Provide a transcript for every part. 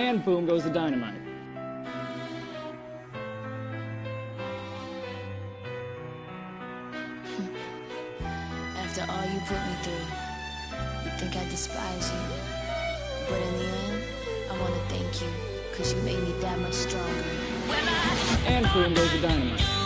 And boom goes the dynamite. After all you put me through, you think I despise you. But in the end, I want to thank you, because you made me that much stronger. And boom goes the dynamite.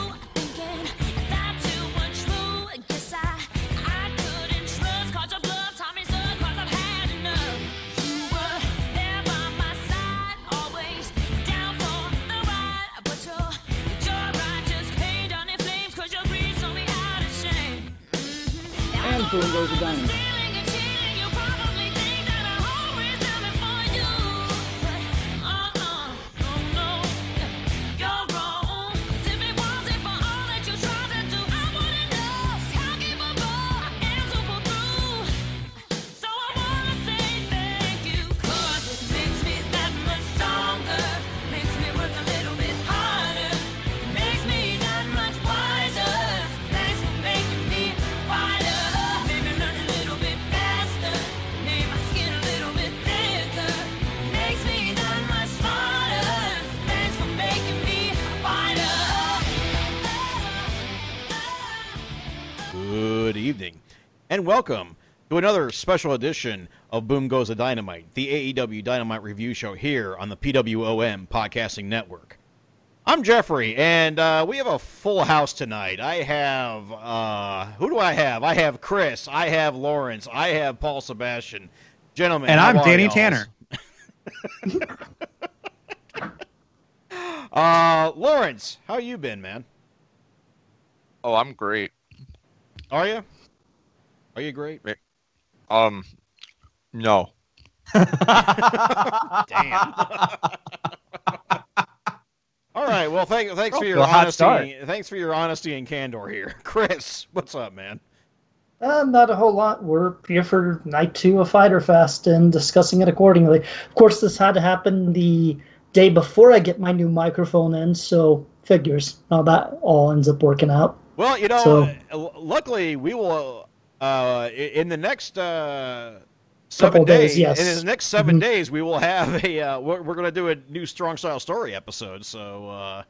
And welcome to another special edition of Boom Goes the Dynamite, the AEW Dynamite review show here on the PWOM Podcasting Network. I'm Geoffrey, and uh, we have a full house tonight. I have, uh, who do I have? I have Chris, I have Lawrence, I have Paul Sebastian. Gentlemen, And I'm are Danny y'alls? Tanner. Uh, Lawrence, how you been, man? Oh, I'm great. Are you? Are you great? Um, no. Damn. All right. Well, thank, thanks for Oh, your honesty. start. Thanks for your honesty and candor here, Chris. What's up, man? Uh, not a whole lot. We're here for night two of Fyter Fest and discussing it accordingly. Of course, this had to happen the day before I get my new microphone in, so figures how that all ends up working out. Well, you know, So- luckily we will uh, in the next uh, seven Couple days, yes. In the next 7 Mhm. days, we will have a. Uh, we're we're going to do a new strong style story episode. So. Uh,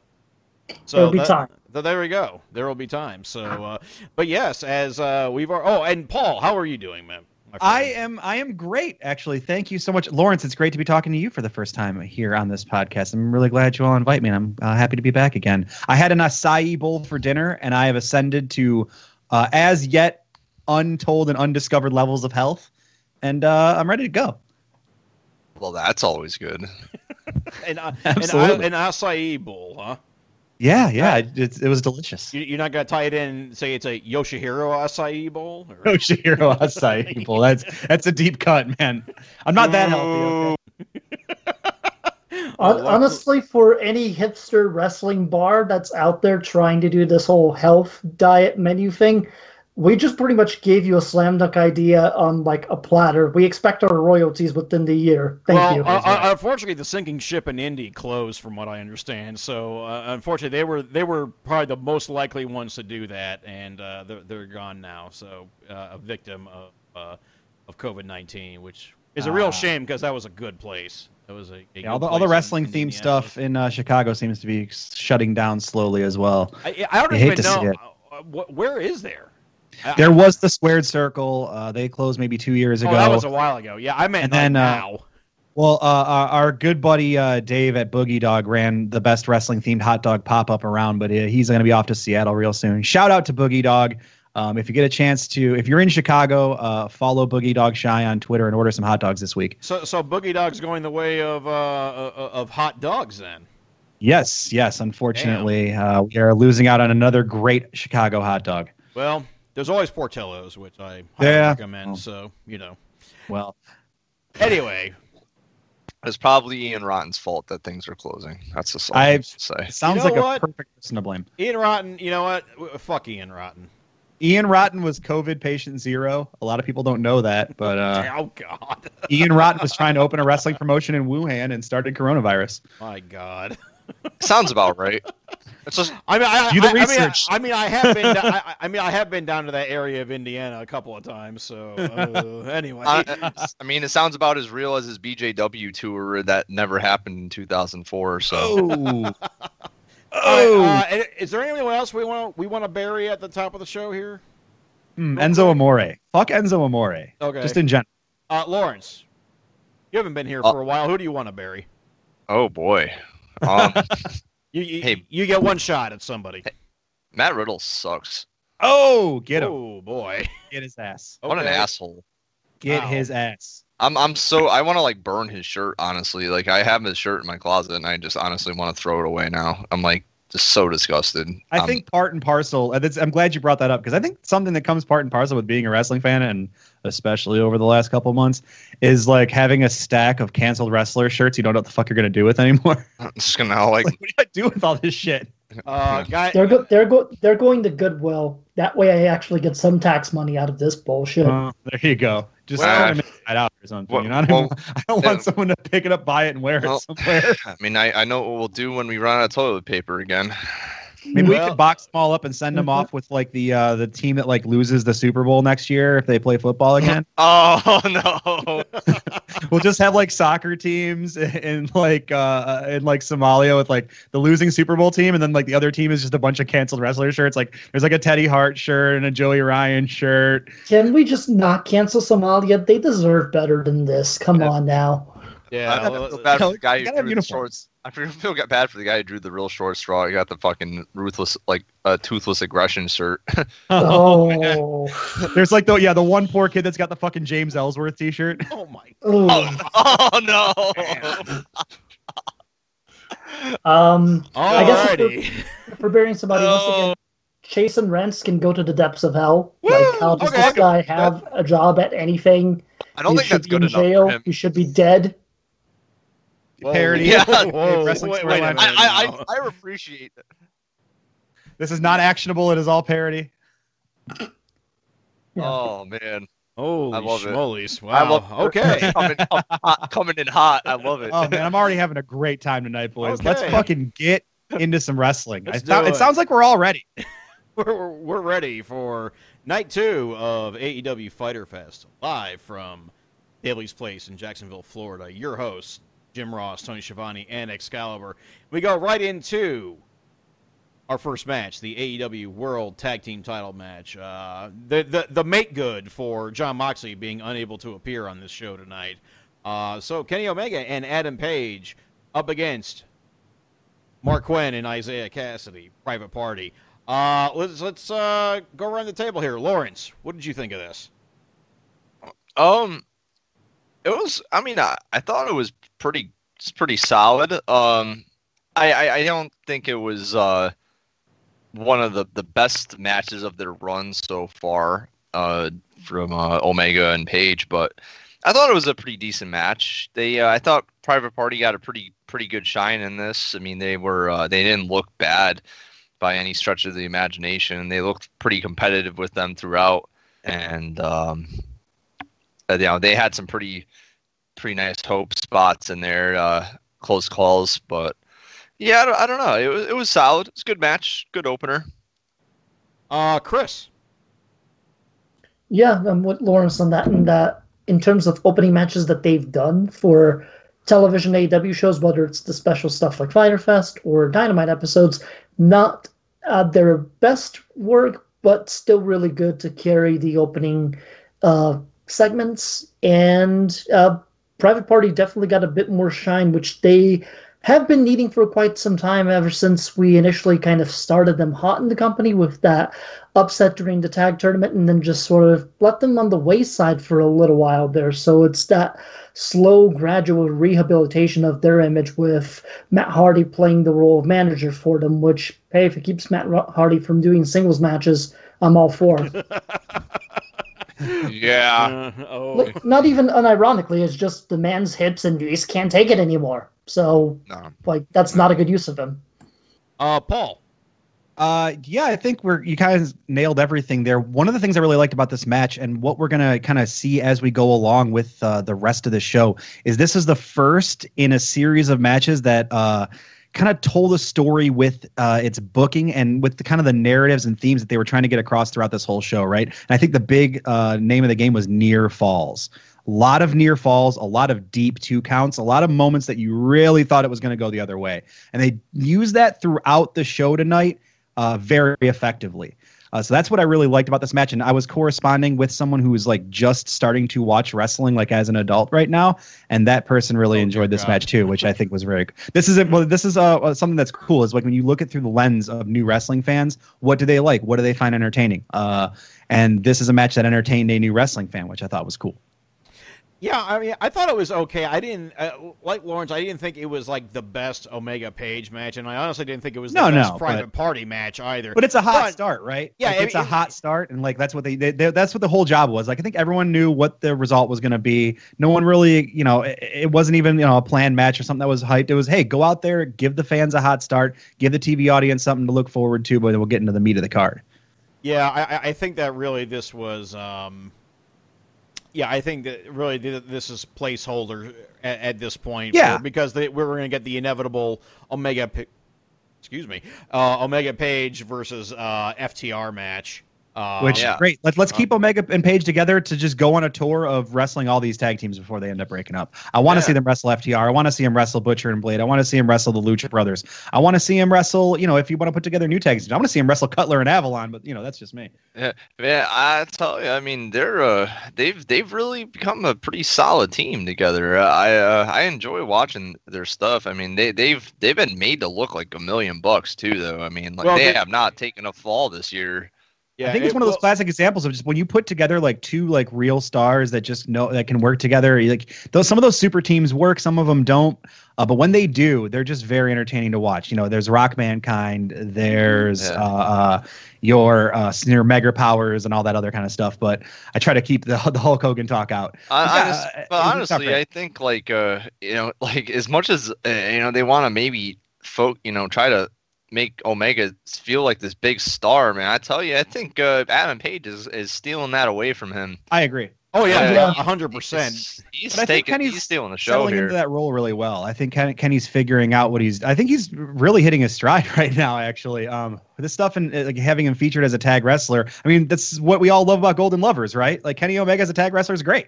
so There'll be that- time. th- there we go. There will be time. So, uh, but yes, as uh, we've. al- Oh, and Paul, how are you doing, man? I am I am great actually. Thank you so much, Lawrence. It's great to be talking to you for the first time here on this podcast. I'm really glad you all invite me, and I'm uh, happy to be back again. I had an acai bowl for dinner, and I have ascended to uh, as yet untold and undiscovered levels of health, and uh, I'm ready to go. Well, that's always good. an, uh, an, Absolutely. an acai bowl, huh? Yeah, yeah, it, it, it was delicious. You, you're not gonna tie it in? Say it's a Yoshihiro acai bowl? Or? Yoshihiro acai bowl. That's that's a deep cut, man. I'm not that healthy. Okay? Honestly, for any hipster wrestling bar that's out there trying to do this whole health diet menu thing, we just pretty much gave you a slam dunk idea on like a platter. We expect our royalties within the year. Thank well, you. uh, uh, unfortunately, the sinking ship in Indy closed, from what I understand. So, uh, unfortunately, they were they were probably the most likely ones to do that, and uh, they're they're gone now. So, uh, a victim of uh, of COVID nineteen, which is a real Ah. shame because that was a good place. It was a, a Yeah, all the, all the wrestling in themed stuff in uh, Chicago seems to be shutting down slowly as well. I, I don't I hate even to see know it. uh, what, where is there. There was the Squared Circle. Uh, they closed maybe two years ago. oh, ago. that was a while ago. Yeah, I meant And like then, uh, well, uh, our, our good buddy uh, Dave at Boogie Dog ran the best wrestling themed hot dog pop up around, but he's going to be off to Seattle real soon. Shout out to Boogie Dog. Um, if you get a chance to, if you're in Chicago, uh, follow Boogie Dog Shy on Twitter and order some hot dogs this week. So, so Boogie Dog's going the way of uh, uh, of hot dogs then. Yes, yes. Unfortunately, uh, we are losing out on another great Chicago hot dog. Well, there's always Portillo's, which I highly Yeah. recommend. Oh. So you know. Well, Anyway, It's probably Ian Rotten's fault that things are closing. That's just all I- I have to say. it sounds know like what? a perfect person to blame. Ian Rotten. You know what? Fuck Ian Rotten. Ian Rotten was COVID patient zero. A lot of people don't know that, but uh, oh God. Ian Rotten was trying to open a wrestling promotion in Wuhan and started coronavirus. My God. Sounds about right. It's just I mean, I, Do the I, I mean, I. I mean, I have been. I, I- I mean, I have been down to that area of Indiana a couple of times. So uh, anyway, I, I mean, it sounds about as real as his BJW tour that never happened in 2004. So Oh. Oh. right, uh, is there anyone else we want we want to bury at the top of the show here? Hmm, Enzo Amore. Fuck Enzo Amore. Okay. Just in general. Uh, Lawrence, you haven't been here Uh, for a while. Who do you want to bury? oh boy, um, You you, Hey. you get one shot at somebody. Matt Riddle sucks. Oh, get him. Oh boy. Get his ass. What an asshole. Get Wow. his ass. I'm I'm so I want to like burn his shirt honestly. Like I have his shirt in my closet and I just honestly want to throw it away now. I'm like just so disgusted. I Um, think part and parcel. and it's- I'm glad you brought that up because I think something that comes part and parcel with being a wrestling fan, and especially over the last couple months, is like having a stack of canceled wrestler shirts you don't know what the fuck you're gonna do with anymore. I'm just gonna like like, what do I do with all this shit? Uh, guy. They're go- they're go- they're going to Goodwill. That way, I actually get some tax money out of this bullshit. Uh, there you go. Just Well, kind of make that out or something. well, you know? I don't, well, I don't want someone to pick it up, buy it, and wear it somewhere. I mean I, I know what we'll do when we run out of toilet paper again. Maybe we could box them all up and send them off with like the uh, the team that like loses the Super Bowl next year if they play football again. Oh no. we'll just have like soccer teams in like uh in like Somalia with like the losing Super Bowl team, and then like the other team is just a bunch of canceled wrestler shirts. Like there's like a Teddy Hart shirt and a Joey Ryan shirt. Can we just not cancel Somalia? They deserve better than this. Come Yeah. on now. Yeah. I well, feel bad for the guy who gotta have drew the shorts. I feel feel got bad for the guy who drew the real short straw. He got the fucking ruthless, like uh, toothless aggression shirt. man. Oh, there's like the yeah the one poor kid that's got the fucking James Ellsworth T-shirt. oh my. Ooh. oh no! Man. Um, I guess if Alrighty. for burying somebody once No. again, Chase and Rents can go to the depths of hell. Like, how does Okay. this guy have a job at anything? I don't he think should that's be good in enough jail. for him. He should be dead. Whoa, Parody. Yeah. Whoa, Wrestling wait, wait a storyline. minute I, I. I, I appreciate it. This is not actionable. It is all parody. Yeah. Oh man, Holy I love it. Wow. I love okay. coming, hot, coming in hot. I love it. Oh man, I'm already having a great time tonight, boys. Let's fucking get into some wrestling. Let's I thou- it it. sounds like we're all ready. we're, we're ready for night two of AEW Fyter Fest, live from Daly's Place in Jacksonville, Florida. Your hosts, Jim Ross, Tony Schiavone, and Excalibur. We go right into our first match, the AEW World Tag Team Title match. Uh, the, the the make good for Jon Moxley being unable to appear on this show tonight. Uh, so Kenny Omega and Adam Page up against Marq Quen and Isiah Kassidy, Private Party. Uh, let's let's uh, go around the table here. Lawrence, what did you think of this? Um, it was. I mean, I, I thought it was pretty, pretty solid. Um, I, I, I don't think it was uh one of the the best matches of their run so far. Uh, from uh, Omega and Page, but I thought it was a pretty decent match. They, uh, I thought Private Party got a pretty pretty good shine in this. I mean, they were uh, they didn't look bad by any stretch of the imagination. They looked pretty competitive with them throughout, and um, uh, you know they had some pretty pretty nice hope spots in there, uh, close calls. But yeah, I don't, I don't know. It was it was solid. It's a good match, good opener. Uh, Chris. Yeah, I'm with Lawrence on that. And that in terms of opening matches that they've done for television AEW shows, whether it's the special stuff like Fyter Fest or Dynamite episodes, not uh, their best work, but still really good to carry the opening uh, segments. And uh, Private Party definitely got a bit more shine, which they have been needing for quite some time ever since we initially kind of started them hot in the company with that upset during the tag tournament and then just sort of let them on the wayside for a little while there. So it's that slow, gradual rehabilitation of their image with Matt Hardy playing the role of manager for them, which, hey, if it keeps Matt Hardy from doing singles matches, I'm all for. Yeah, Uh, oh, Like, not even unironically, it's just the man's hips and knees can't take it anymore. So, no. like, that's not a good use of him. uh, Paul. Uh, yeah, I think we're you kind of nailed everything there. One of the things I really liked about this match, and what we're gonna kind of see as we go along with uh, the rest of the show, is this is the first in a series of matches that uh, kind of told a story with uh, its booking and with the kind of the narratives and themes that they were trying to get across throughout this whole show, right? And I think the big uh, name of the game was near falls. A lot of near falls, a lot of deep two counts, a lot of moments that you really thought it was going to go the other way, and they used that throughout the show tonight uh, very effectively. Uh, so that's what I really liked about this match. And I was corresponding with someone who was like just starting to watch wrestling like as an adult right now, and that person really Oh, enjoyed this God. match too, which I think was very. This is well, this is uh, something that's cool. Is like when you look at through the lens of new wrestling fans, what do they like? What do they find entertaining? Uh, and this is a match that entertained a new wrestling fan, which I thought was cool. Yeah, I mean, I thought it was okay. I didn't uh, like Lawrence. I didn't think it was like the best Omega Page match, and I honestly didn't think it was the No, best no, private but- party match either. But it's a hot But- start, right? Yeah, Like, it- it's a hot start, and like that's what they, they, they that's what the whole job was. Like I think everyone knew what the result was going to be. No one really, you know, it, it wasn't even you know a planned match or something that was hyped. It was hey, go out there, give the fans a hot start, give the TV audience something to look forward to, but then we'll get into the meat of the card. Yeah, I, I- I think that really this was. Um, yeah, I think that really this is placeholder at, at this point. for- Yeah. because they, we're going to get the inevitable Omega. Excuse me, uh, Omega Page versus uh, FTR match. Uh, Which yeah. great. Let's let's keep Omega and Page together to just go on a tour of wrestling all these tag teams before they end up breaking up. I want to Yeah. see them wrestle FTR. I want to see them wrestle Butcher and Blade. I want to see them wrestle the Lucha Brothers. I want to see them wrestle. You know, if you want to put together new tag teams, I want to see them wrestle Cutler and Avalon. But you know, that's just me. Yeah, man, I tell you, I mean, they're uh, they've they've really become a pretty solid team together. Uh, I uh, I enjoy watching their stuff. I mean, they they've they've been made to look like a million bucks too, though. I mean, like Well, they they- have not taken a fall this year. Yeah, I think it's it- one of those well- classic examples of just when you put together like two like real stars that just know that can work together. Like those, some of those super teams work, some of them don't. Uh, but when they do, they're just very entertaining to watch. You know, there's Rock Mankind, there's Yeah. uh, uh, your uh, your Mega Powers and all that other kind of stuff. But I try to keep the the Hulk Hogan talk out. I, Yeah, uh, but honestly. I think like uh, you know, like as much as uh, you know, they want to maybe folk, you know, try to make Omega feel like this big star, man. I tell you, I think uh, Adam Page is, is stealing that away from him. I agree. Oh yeah, Yeah. a hundred percent. He's, he's But I think taking, Kenny's he's stealing the show settling here. into that role really well. I think Ken, Kenny's figuring out what he's. I think he's really hitting his stride right now. Actually, um, this stuff and uh, like having him featured as a tag wrestler. I mean, that's what we all love about Golden Lovers, right? Like Kenny Omega as a tag wrestler is great.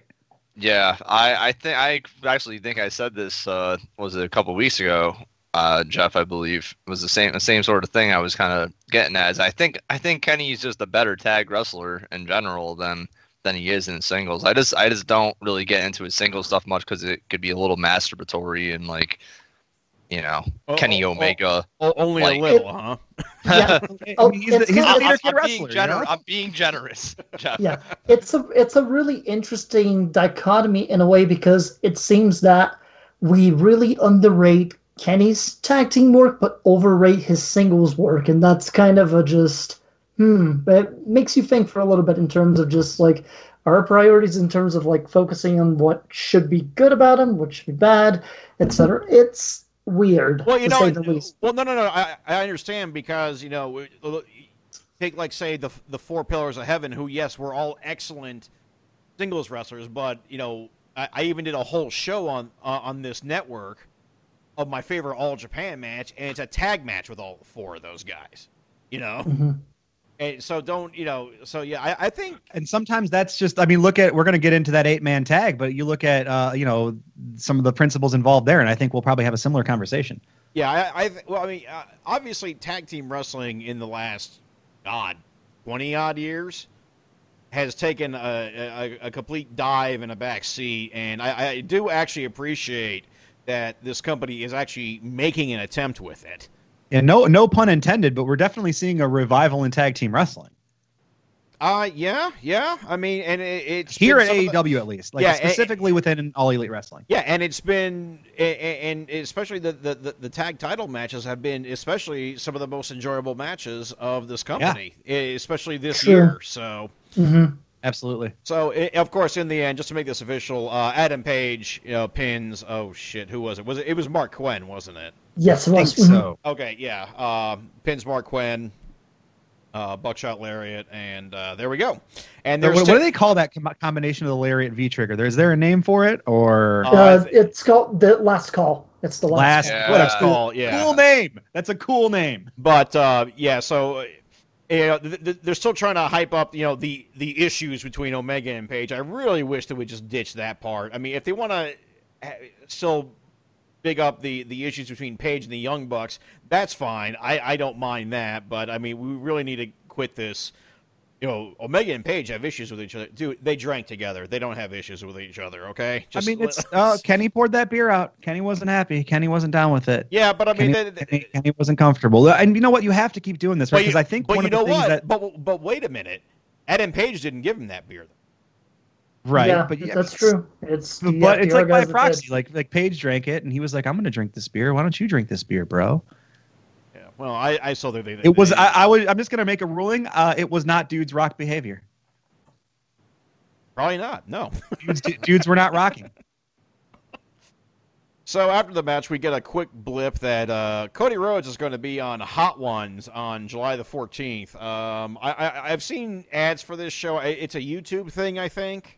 Yeah, I, I think I actually think I said this uh, was it a couple weeks ago, uh, Jeff. I believe was the same the same sort of thing I was kind of getting at. Is I think I think Kenny's just a better tag wrestler in general than than he is in singles. I just I just don't really get into his single stuff much because it could be a little masturbatory and like, you know, Oh, Kenny oh, oh. Omega. O- only Like- a little, huh? Yeah, I Oh, mean, he's, the, it's he's a kinda- leader I'm, kid I'm being wrestler. you know? generous. I'm being generous, Jeff. yeah it's a it's a really interesting dichotomy in a way because it seems that we really underrate Kenny's tag team work but overrate his singles work and that's kind of a just hmm it makes you think for a little bit in terms of just like our priorities in terms of like focusing on what should be good about him what should be bad etc it's weird Well, you know, say the least well, no, no, no. I, I understand because you know, take like say the the four pillars of heaven, who yes, we're all excellent singles wrestlers, but you know, I, I even did a whole show on uh, on this network of my favorite All Japan match, and it's a tag match with all four of those guys. You know, Mhm. and so don't you know? So yeah, I, I think and sometimes that's just i mean look at we're going to get into that eight man tag but you look at uh you know some of the principles involved there and i think we'll probably have a similar conversation Yeah, I, I well, I mean, uh, obviously, tag team wrestling in the last God twenty odd years has taken a, a, a complete dive in a back seat, and I, I do actually appreciate that this company is actually making an attempt with it. and no no pun intended but we're definitely seeing a revival in tag team wrestling Uh, yeah, yeah. I mean, and it, it's here at some of the- aew at least like Yeah, a- specifically within all elite wrestling Yeah, and it's been, a- a- and especially the, the, the, the tag title matches have been, especially some of the most enjoyable matches of this company, e- especially this Sure. year. So, Mhm. Absolutely So, of course, in the end, just to make this official, uh, Adam Page, you know, pins. Oh shit, who was it? Was it? It was Marq Quen, wasn't it? yes it I was think Mhm. so Okay, yeah. Um, pins Marq Quen, uh, buckshot lariat, and uh, there we go. And what, there's what do they call that com- combination of the lariat v trigger there is there a name for it or Uh, Uh, it's called the last call It's the last. Last, Yeah. what a cool, call, yeah. cool name. That's a cool name. But uh, yeah, so uh, you know, th- th- they're still trying to hype up, you know, the the issues between Omega and Page. I really wish they would just ditch that part. I mean, if they want to ha- eh, still big up the the issues between Page and the Young Bucks, that's fine. I I don't mind that. But I mean, we really need to quit this. You know, Omega and Page have issues with each other. Dude, they drank together. They don't have issues with each other. Okay. I mean, it's uh, Kenny poured that beer out. Kenny wasn't happy. Kenny wasn't down with it. yeah, but I mean, Kenny, they- Kenny, Kenny wasn't comfortable. And you know what? You have to keep doing this, right? Because I think but one you of the know things what? that But but wait a minute, Adam Page didn't give him that beer. right, yeah, but yeah, that's it's- true. It's the But it's like FTR by proxy. Like like Page drank it, and he was like, "I'm going to drink this beer. Why don't you drink this beer, bro?" Well, I I saw that they. It was. they- I, I would. I'm just going to make a ruling. Uh, it was not dudes rock behavior. probably not. No. Dudes, dudes were not rocking. So after the match, we get a quick blip that uh, Cody Rhodes is going to be on Hot Ones on July the 14th. Um, I, I, I've seen ads for this show. It's a YouTube thing, I think.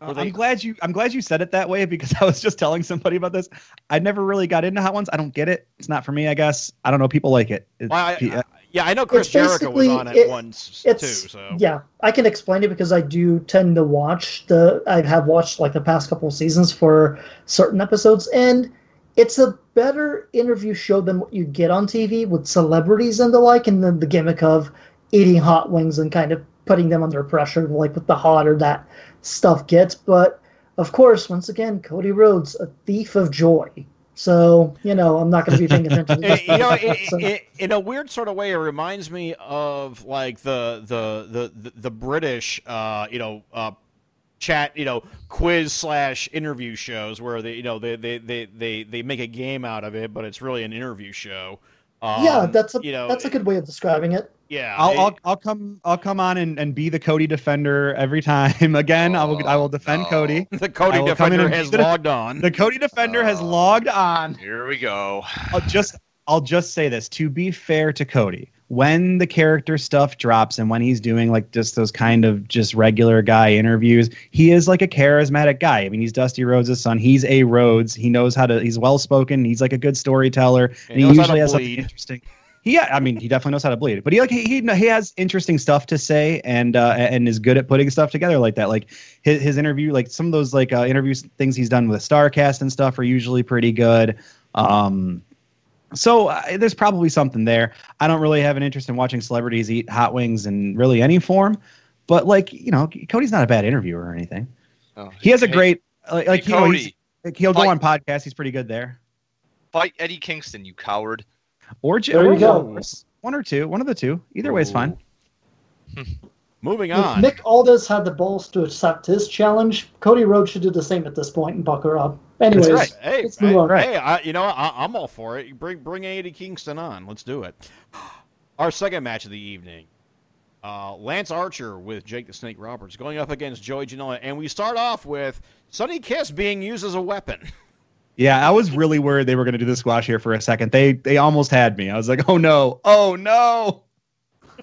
Uh, they- I'm glad you. I'm glad you said it that way because I was just telling somebody about this. I never really got into hot ones. I don't get it. It's not for me. I guess. I don't know. People like it. It's- Well, I, I- yeah, I know Chris It's Jericho was basically- on it, it- once too. it's So yeah i can explain it because i do tend to watch the i have watched like the past couple of seasons for certain episodes and it's a better interview show than what you get on tv with celebrities and the like and then the gimmick of eating hot wings and kind of putting them under pressure like with the hotter that stuff gets but of course once again cody rhodes a thief of joy so you know i'm not going to be paying attention to you know, this i So- i in a weird sort of way, it reminds me of like the the the the, the British, uh, you know, uh, chat, you know, quiz slash interview shows where they, you know, they they, they, they they make a game out of it, but it's really an interview show. Um, yeah that's a you know, that's a good way of describing it yeah. I'll, it- I'll I'll come I'll come on and, and be the Cody defender every time. Again, I will I will defend no. Cody. the Cody I will come in Defender has beat it. logged on. The Cody defender has Oh. logged on. Here we go. I'll just I'll just say this to be fair to Cody. When the character stuff drops and when he's doing like just those kind of just regular guy interviews, he is like a charismatic guy. I mean, he's Dusty Rhodes' son. He's a Rhodes. He knows how to. He's well spoken. He's like a good storyteller, and he, usually has something interesting. He, yeah, I mean, he definitely knows how to bleed. It. But he like he he, he has interesting stuff to say and uh, and is good at putting stuff together like that. Like his, his interview, like some of those like uh, interviews things he's done with Starcast and stuff are usually pretty good. Um, so uh, there's probably something there. I don't really have an interest in watching celebrities eat hot wings in really any form, but like you know, Cody's not a bad interviewer or anything. Oh, He has a great like, like hey, you know, Cody, like, he'll go on podcasts. He's pretty good there. fight Eddie Kingston, you coward. Or J- There you go. Walrus. one or two, one of the two. Either way is fine. Moving If on. Nick Aldis had the balls to accept his challenge, Cody Rhodes should do the same at this point and buck her up. Anyways, right. Hey, let's move hey, on. hey, I, you know. I, I'm all for it. Bring bring Eddie Kingston on. Let's do it. Our second match of the evening. Uh, Lance Archer with Jake the Snake Roberts going up against Joey Janela, and we start off with Sonny Kiss being used as a weapon. Yeah, I was really worried they were going to do the squash here for a second. They they almost had me. I was like, oh no, oh no.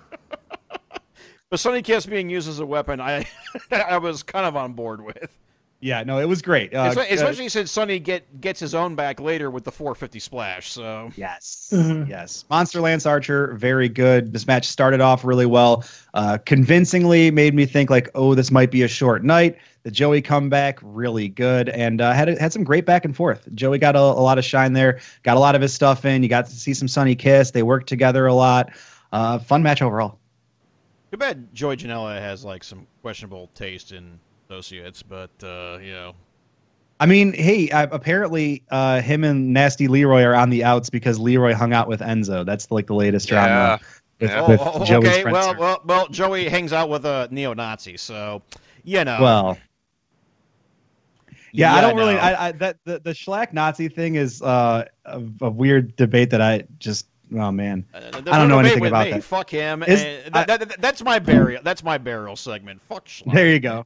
But Sonny Kiss being used as a weapon, I I was kind of on board with, Yeah, no, it was great. Uh, Espe- uh, especially since Sonny get gets his own back later with the 450 splash. So Yes. Mhm. Yes. Monster Lance Archer, very good. This match started off really well. Uh, convincingly made me think like, oh, this might be a short night. The Joey comeback, really good, and uh, had had some great back and forth. Joey got a, a lot of shine there, got a lot of his stuff in. You got to see some Sonny Kiss. They worked together a lot. Uh, fun match overall. too bad Joey Janela has like some questionable taste in associates, but uh, you know. I mean, hey, uh, apparently uh, him and Nasty Leroy are on the outs because Leroy hung out with Enzo. That's like the latest Yeah. drama with, Yeah. with Oh, oh, Joey's okay, well, well, well, Joey hangs out with a neo-Nazi, so you know. well, Yeah, I don't really. I, I that the the Shlak Nazi thing is uh, a, a weird debate that I just. Oh man, Uh, I don't know debate anything with about me. that. Fuck him. Is- and I- that, that- that's my burial. That's my burial segment. Fuck Schlock. there you go.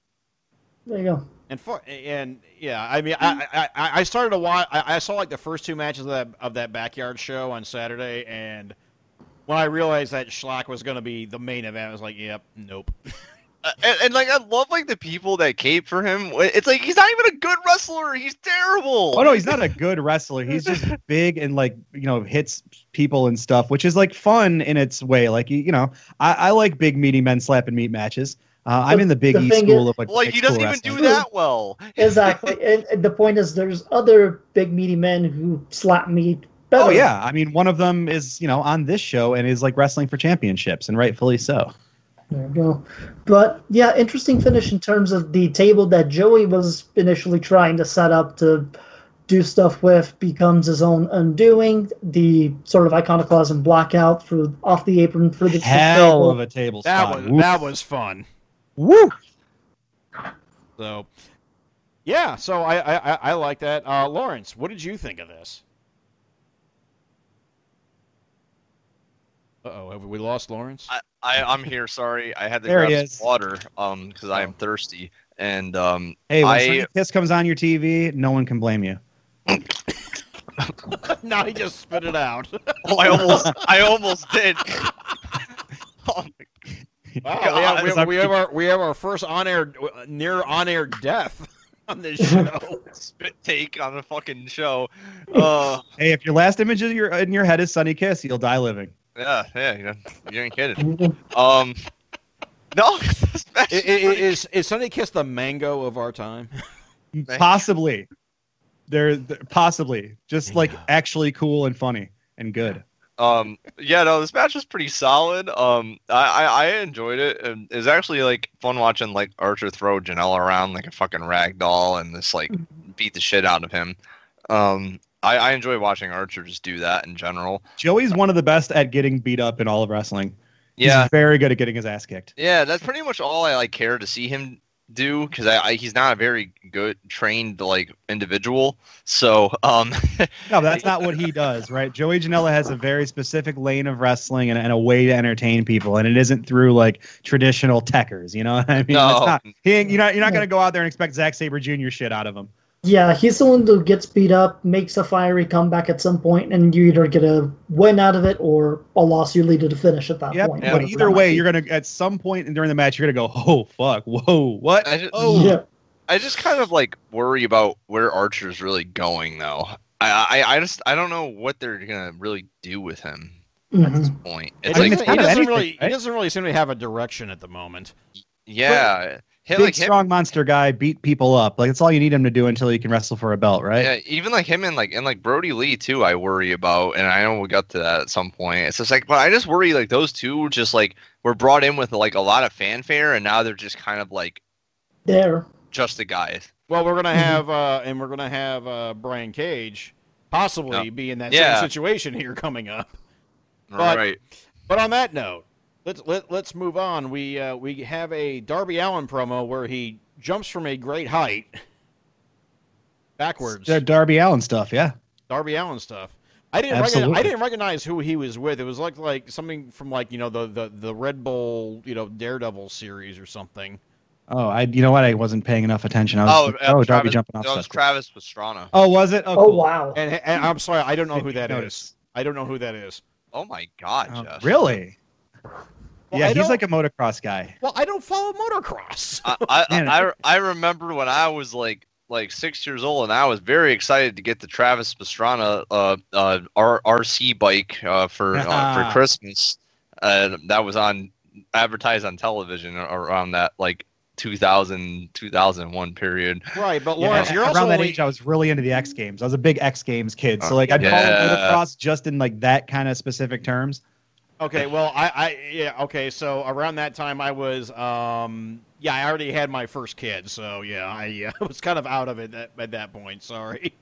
There you go. And fuck, and yeah, I mean, I, I, I I started to watch. I, I saw like the first two matches of that of that backyard show on Saturday, and when I realized that Schlock was going to be the main event, I was like, "Yep, nope." Uh, and, and like I love like the people that cape for him. It's like he's not even a good wrestler. He's terrible. Oh no, he's not a good wrestler. He's just big and like you know hits people and stuff, which is like fun in its way. Like you, you know, I, I like big meaty men slapping meat matches. Uh, I'm in the Big the E school is- of like. Like like, he doesn't cool even do that well. exactly. and, and the point is, there's other big meaty men who slap meat better. Oh yeah, I mean one of them is you know on this show and is like wrestling for championships and rightfully so. There you go. But yeah, interesting finish in terms of the table that Joey was initially trying to set up to do stuff with becomes his own undoing. The sort of iconoclasm blackout through off the apron for the Hell table. of a table That spot. was Woo. that was fun. Woo. So, yeah. So I I, I- I like that. Uh, Lawrence, what did you think of this? Uh oh, have we lost Lawrence? I, I I'm here. Sorry, I had to There grab some water um because I am thirsty and um Hey, when I- Sonny Kiss comes on your TV, no one can blame you. no, he just spit it out. oh, I almost I almost did. oh my Wow, God. we, have, we, have, we have our we have our first on air near on air death on this show. spit take on the fucking show. Uh, Hey, if your last image of your in your head is Sonny Kiss, you'll die living. yeah, yeah, you, know, you ain't kidding. Um, no, this match I- is I- I- is is Kiss the mango of our time? Possibly. They're, they're- possibly just like actually cool and funny and good. Um, yeah, no, this match was pretty solid. Um, I, I, I enjoyed it, and it's actually like fun watching like Archer throw Janela around like a fucking rag doll and just like beat the shit out of him. Um, I, I enjoy watching Archer just do that in general. Joey's one of the best at getting beat up in all of wrestling. Yeah, very good at getting his ass kicked. yeah, that's pretty much all I like care to see him do because I, I he's not a very good trained like individual. So um, No, that's not what he does, right? Joey Janela has a very specific lane of wrestling and, and a way to entertain people, and it isn't through like traditional techers. You know what I mean? No. It's not, he ain't, you're not you're not gonna go out there and expect Zack Sabre Jr. shit out of him. Yeah, he's the one who gets beat up, makes a fiery comeback at some point, and you either get a win out of it or a loss you lead to the finish at that Yeah, point. but either way, you're gonna at some point during the match, you're gonna go, oh fuck, whoa, what? I just- oh. Yeah. I just kind of like worry about where Archer's really going though. I, I, I just I don't know what they're gonna really do with him at mm-hmm. this point. It's I mean, like it's he doesn't anything, really he doesn't really seem to have a direction at the moment. yeah, him, big like him, strong monster guy beat people up. Like that's all you need him to do until he can wrestle for a belt, right? yeah, even like him and like and like Brodie Lee too. I worry about, and I know we got to that at some point. It's just like, but I just worry like those two just like were brought in with like a lot of fanfare, and now they're just kind of like There. just the guys. Well, we're gonna Mhm. have uh, and we're gonna have uh, Brian Cage possibly be in that Yeah. same situation here coming up. But- right. But on that note, let's let, let's move on. We uh, we have a Darby Allin promo where he jumps from a great height backwards. Dar- Darby Allin stuff, yeah. Darby Allin stuff. I didn't recognize, I didn't recognize who he was with. It was like like something from like you know the the, the Red Bull you know Daredevil series or something. Oh, I you know what? I wasn't paying enough attention. I was Oh, like, oh, Darby jumping off that was. Travis Pastrana. Oh, was it? Oh, Oh, cool. wow. And, and I'm sorry, I don't know who that is. I don't know who that is. Oh my God, Oh, Jeff. really? Well, yeah, I he's like a motocross guy. Well, I don't follow motocross. I, I, I, I remember when I was like like six years old, and I was very excited to get the Travis Pastrana uh, uh, R- RC bike uh, for uh, for Christmas. Uh, that was on advertised on television around that like 2000 2001 period. right, but Yeah, Lawrence, you're around also that only, age, I was really into the X Games. I was a big X Games kid, so Uh, like I'd call it motocross just in like that kind of specific terms. Okay, well, I, I, yeah, okay. So around that time, I was, um, yeah, I already had my first kid, so yeah, I uh, was kind of out of it at, at that point. Sorry.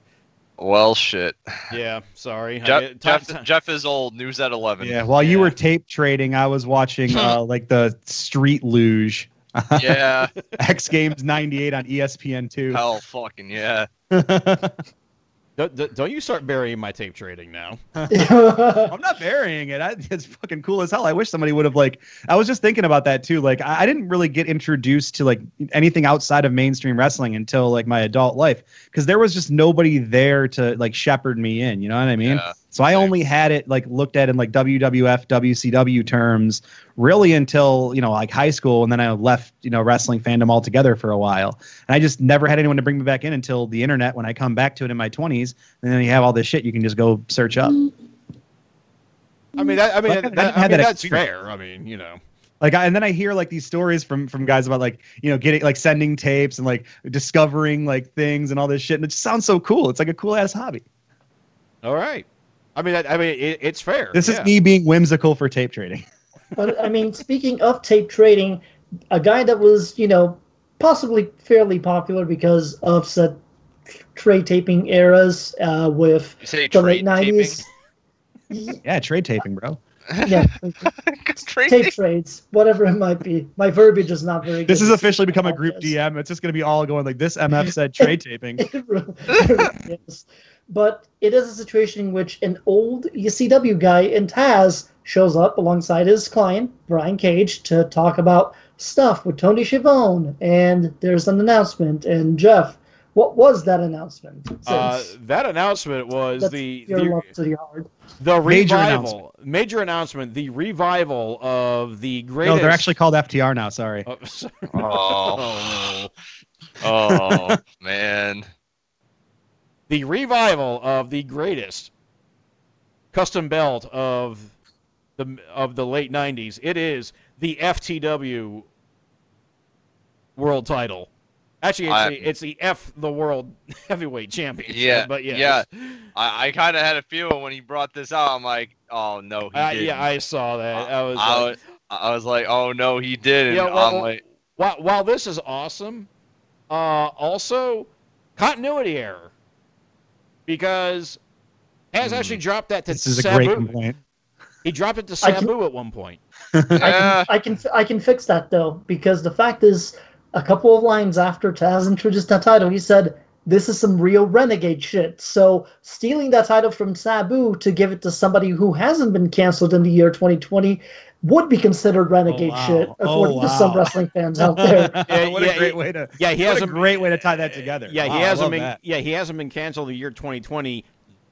Well, shit. Yeah, sorry. Jeff, ti- Jeff, ti- Jeff is old. News at 11. Yeah, while you were tape trading, I was watching uh, like the Street Luge Yeah. X Games '98 on ESPN two. Hell, fucking yeah. don't, don't- don't you start burying my tape trading now? I'm not burying it. I, it's fucking cool as hell. I wish somebody would have like. I was just thinking about that too. Like, I, I didn't really get introduced to like anything outside of mainstream wrestling until like my adult life because there was just nobody there to like shepherd me in. You know what I mean? yeah. So I only had it like looked at in like WWF, WCW terms really until, you know, like high school. And then I left, you know, wrestling fandom altogether for a while. And I just never had anyone to bring me back in until the internet when I come back to it in my 20s. And then you have all this shit you can just go search up. I mean, that, I mean, I that, didn't I mean that that's fair. I mean, you know. Like, I, and then I hear like these stories from from guys about like you know getting like sending tapes and like discovering like things and all this shit, and it just sounds so cool. It's like a cool ass hobby. All right. I mean, that, I mean, it, it's fair. This yeah. is me being whimsical for tape trading. But I mean, speaking of tape trading, a guy that was, you know, possibly fairly popular because of said trade taping eras uh, with the late nineties. Yeah, trade taping, bro. Yeah, trade tape trades, whatever it might be. My verbiage is not very good. This has officially become a group Apologize. DM. It's just going to be all going like this. MF said trade taping. It really- it really. But it is a situation in which an old ECW guy in Taz shows up alongside his client, Brian Cage, to talk about stuff with Tony Schiavone. And there's an announcement. And Jeff, what was that announcement? Uh, that announcement was that's the the, to the heart. the Major revival, major announcement, the revival of the greatest. No, they're actually called FTR now. Sorry. Oh, sorry. Oh, oh man. the revival of the greatest custom belt of the of the late '90s. It is the FTW World Title. Actually, it's, I- the, it's the F the World Heavyweight Championship. Yeah, but yes. yeah. I, I kind of had a feeling when he brought this out. I'm like, oh no, he Uh, didn't. yeah, I saw that. I was I, like, was, I was like, oh no, he didn't. Yeah, well, I'm like, while, while this is awesome, uh, also continuity error because has actually dropped that to This is a great complaint. He dropped it to I can- at one point. yeah, I can I can fix that though because the fact is, a couple of lines after Taz introduced that title, he said, "This is some real renegade shit." So stealing that title from Sabu to give it to somebody who hasn't been canceled in the year 2020 would be considered renegade oh, wow. shit, Oh, according to some wrestling fans out there. Yeah, what yeah, a great yeah. way to. Yeah, he has a great way to tie that together. Yeah, Wow, he I hasn't been. that. Yeah, he hasn't been canceled in the year 2020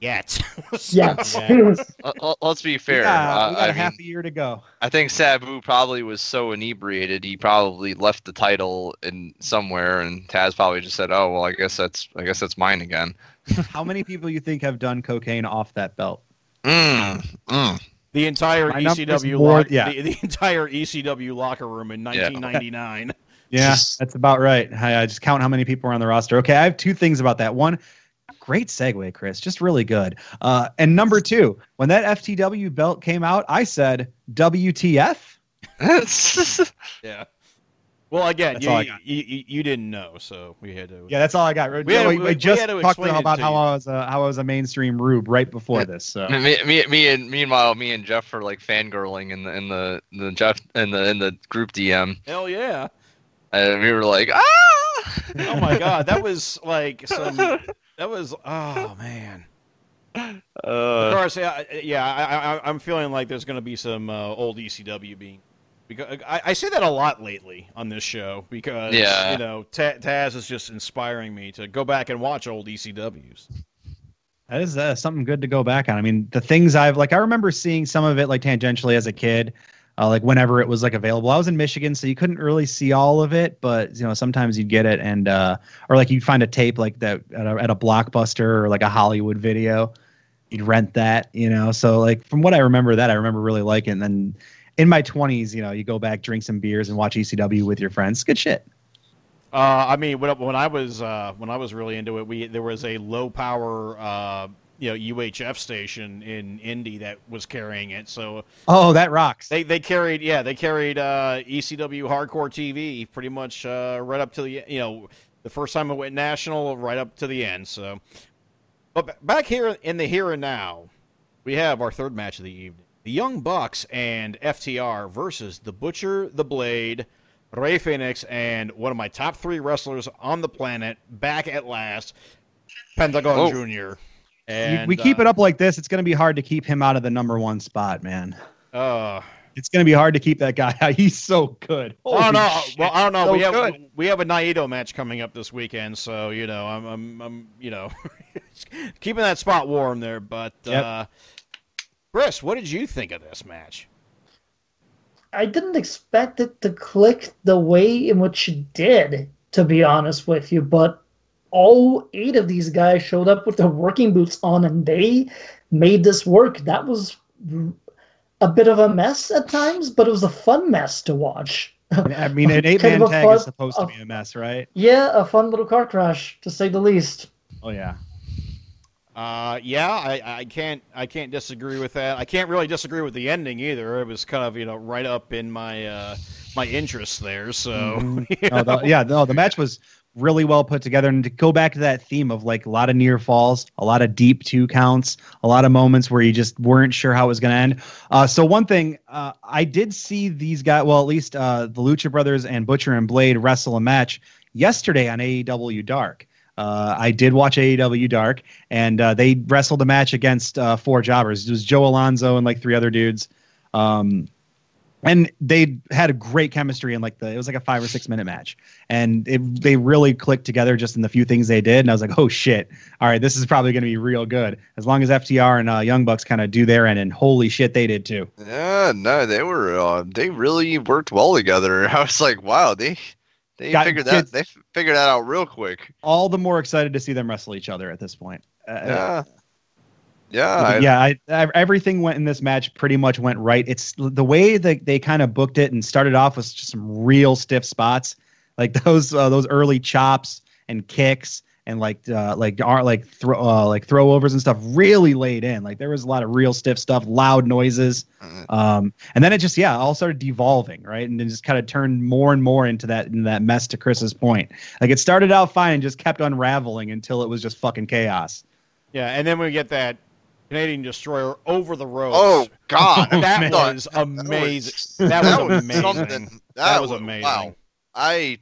yet. yes. Yeah. Let- let- let's be fair. got, uh, we got I a half mean, a year to go. I think Sabu probably was so inebriated he probably left the title in somewhere, and Taz probably just said, "Oh well, I guess that's I guess that's mine again." How many people you think have done cocaine off that belt? Mm, mm. the entire My ECW, more- lock, yeah. the, the entire ECW locker room in 1999. Yeah, Just- that's about right. I, I just count how many people are on the roster. Okay, I have two things about that. One, great segue, Chris. Just really good. Uh, and number two, when that FTW belt came out, I said WTF. Yeah. Well, again, That's you, all I got. you, you, you didn't know, so we had to. Yeah, that's all I got. We had to- we, we- we just had to talked explain it about to how you. I was a, how I was a mainstream rube right before this. So me, me, me, and meanwhile, me and Jeff were like fangirling in the in the the Jeff in the in the group DM, Hell yeah! and we were like, ah. Oh my god, that was like some. That was oh man. Of Uh, course, yeah, yeah. I, I, I'm feeling like there's going to be some uh, old ECW being. Because I, I say that a lot lately on this show because Yeah. you know Ta- Taz is just inspiring me to go back and watch old ECWs. That is uh, something good to go back on. I mean, the things I've like, I remember seeing some of it like tangentially as a kid, uh, like whenever it was like available. I was in Michigan, so you couldn't really see all of it, but you know, sometimes you'd get it, and uh, or like you'd find a tape like that at a, at a blockbuster or like a Hollywood video. You'd rent that, you know. So like from what I remember, that I remember really liking. And then in my twenties, you know, you go back, drink some beers, and watch ECW with your friends. Good shit. Uh, I mean, when, when I was uh, when I was really into it, we there was a low power uh, you know UHF station in Indy that was carrying it. So Oh, that rocks. they they carried yeah they carried uh, ECW Hardcore TV pretty much uh, right up to the you know the first time it went national right up to the end. So, but back here in the here and now, we have our third match of the evening: the Young Bucks and FTR versus the Butcher, the Blade. Rey Fénix and one of my top three wrestlers on the planet back at last, Pentagon Whoa. Jr. You- And we keep uh, it up like this, it's going to be hard to keep him out of the number one spot, man. Uh, It's going to be hard to keep that guy out. He's so good. Oh Holy no! shit. Well, I don't know. So we have good. we have a Naito match coming up this weekend, so you know, I'm I'm, I'm you know, keeping that spot warm there. But Yep. uh, Chris, what did you think of this match? I didn't expect it to click the way in which it did, to be honest with you, but all eight of these guys showed up with their working boots on and they made this work. That was a bit of a mess at times, but it was a fun mess to watch. I mean, an eight man tag fun- is supposed to be a mess, right? Yeah, a fun little car crash, to say the least. Oh, yeah. Uh, yeah, I, I can't I can't disagree with that. I can't really disagree with the ending either. It was kind of you know right up in my uh, my interests there. So Mhm. you No, the, yeah, no, the match was really well put together. And to go back to that theme of like a lot of near falls, a lot of deep two counts, a lot of moments where you just weren't sure how it was going to end. Uh, so one thing, uh, I did see these guys, well, at least uh, the Lucha Brothers and Butcher and Blade wrestle a match yesterday on AEW Dark. Uh, I did watch AEW Dark, and uh, they wrestled a match against uh, four jobbers. It was Joe Alonzo and like three other dudes. Um, and they had a great chemistry in like the it was like a five or six minute match. And it, they really clicked together just in the few things they did. And i was like oh shit. All right this is probably going to be real good. As long as ftr and uh, young bucks kind of do their end and holy shit they did too. Yeah, no, they were uh, they really worked well together. I was like, wow, they they Got figured that they figured that out real quick. all the more excited to see them wrestle each other at this point. Uh, Yeah, yeah, I- yeah, I, I, everything went in this match pretty much went right. It's the way that they kind of booked it and started off with just some real stiff spots, like those uh, those early chops and kicks and like uh, like are like throw uh, like throwovers and stuff really laid in. Like there was a lot of real stiff stuff, loud noises, Mm. um, and then it just yeah all started devolving right, and it just kind of turned more and more into that into that mess. To Chris's point, like it started out fine and just kept unraveling until it was just fucking chaos. yeah, and then we get that Canadian destroyer over the ropes. Oh God, that man. was amazing. That was amazing. Something. That was wa- amazing. Wow, I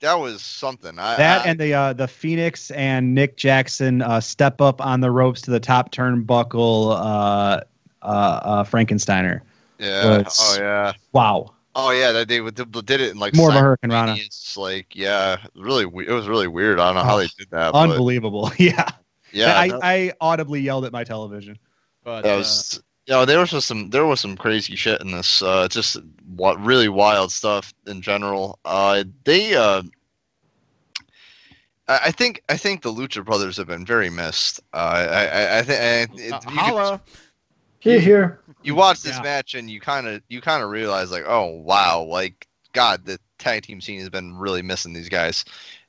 that was something. I, That I, and the uh, the Fénix and Nick Jackson uh, step up on the ropes to the top turnbuckle. Uh, uh, uh, Frankensteiner. yeah. was- Oh yeah. Wow. Oh yeah, that they they did it in like More of a Hurricane Rana. simultaneous, Like yeah, really. It was really weird. I don't know how Oh, they did that. but Unbelievable. Yeah. Yeah, I, that- I audibly yelled at my television. But that uh, was. You know, there was just some there was some crazy shit in this. Uh, just what really wild stuff in general. Uh, they uh, I I think I think the Lucha Brothers have been very missed. Uh, I I, I think uh, holla. Here, here. you watch this Yeah. match and you kind of you kind of realize like oh wow like God the tag team scene has been really missing these guys.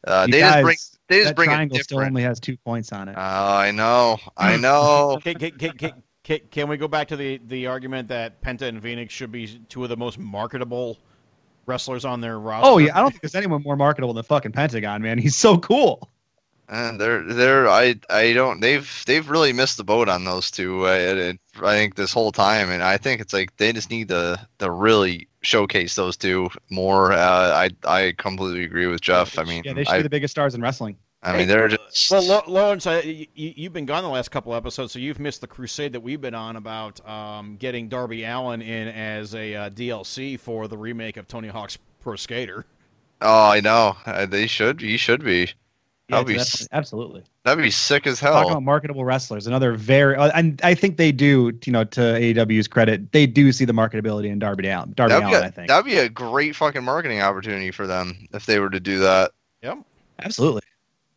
Uh, they guys, just bring they just that bring it triangle still different. only has two points on it. Oh, I know, I know. Can, can, can, can, can, can we go back to the, the argument that Penta and Fénix should be two of the most marketable wrestlers on their roster? oh yeah, I don't think there's anyone more marketable than fucking Pentagon, man. He's so cool. And they're they're I I don't they've they've really missed the boat on those two. Uh, I, I, I think this whole time, and I think it's like they just need to to really showcase those two more. Uh, I I completely agree with Jeff. I mean, Yeah, they should I, be the biggest stars in wrestling. I mean they're just Well, Lo- Lawrence, uh, you, you've been gone the last couple episodes, so you've missed the crusade that we've been on about um, getting Darby Allin in as a uh, DLC for the remake of Tony Hawk's Pro Skater. oh I know uh, they should he should be Yeah, That'd be absolutely. That'd be sick as hell. Talk about marketable wrestlers. Another very, uh, and I think they do. You know, to AEW's credit, they do see the marketability in Darby Allin. Darby That'd Allin, a, I think. that'd be a great fucking marketing opportunity for them if they were to do that. Yep. Absolutely.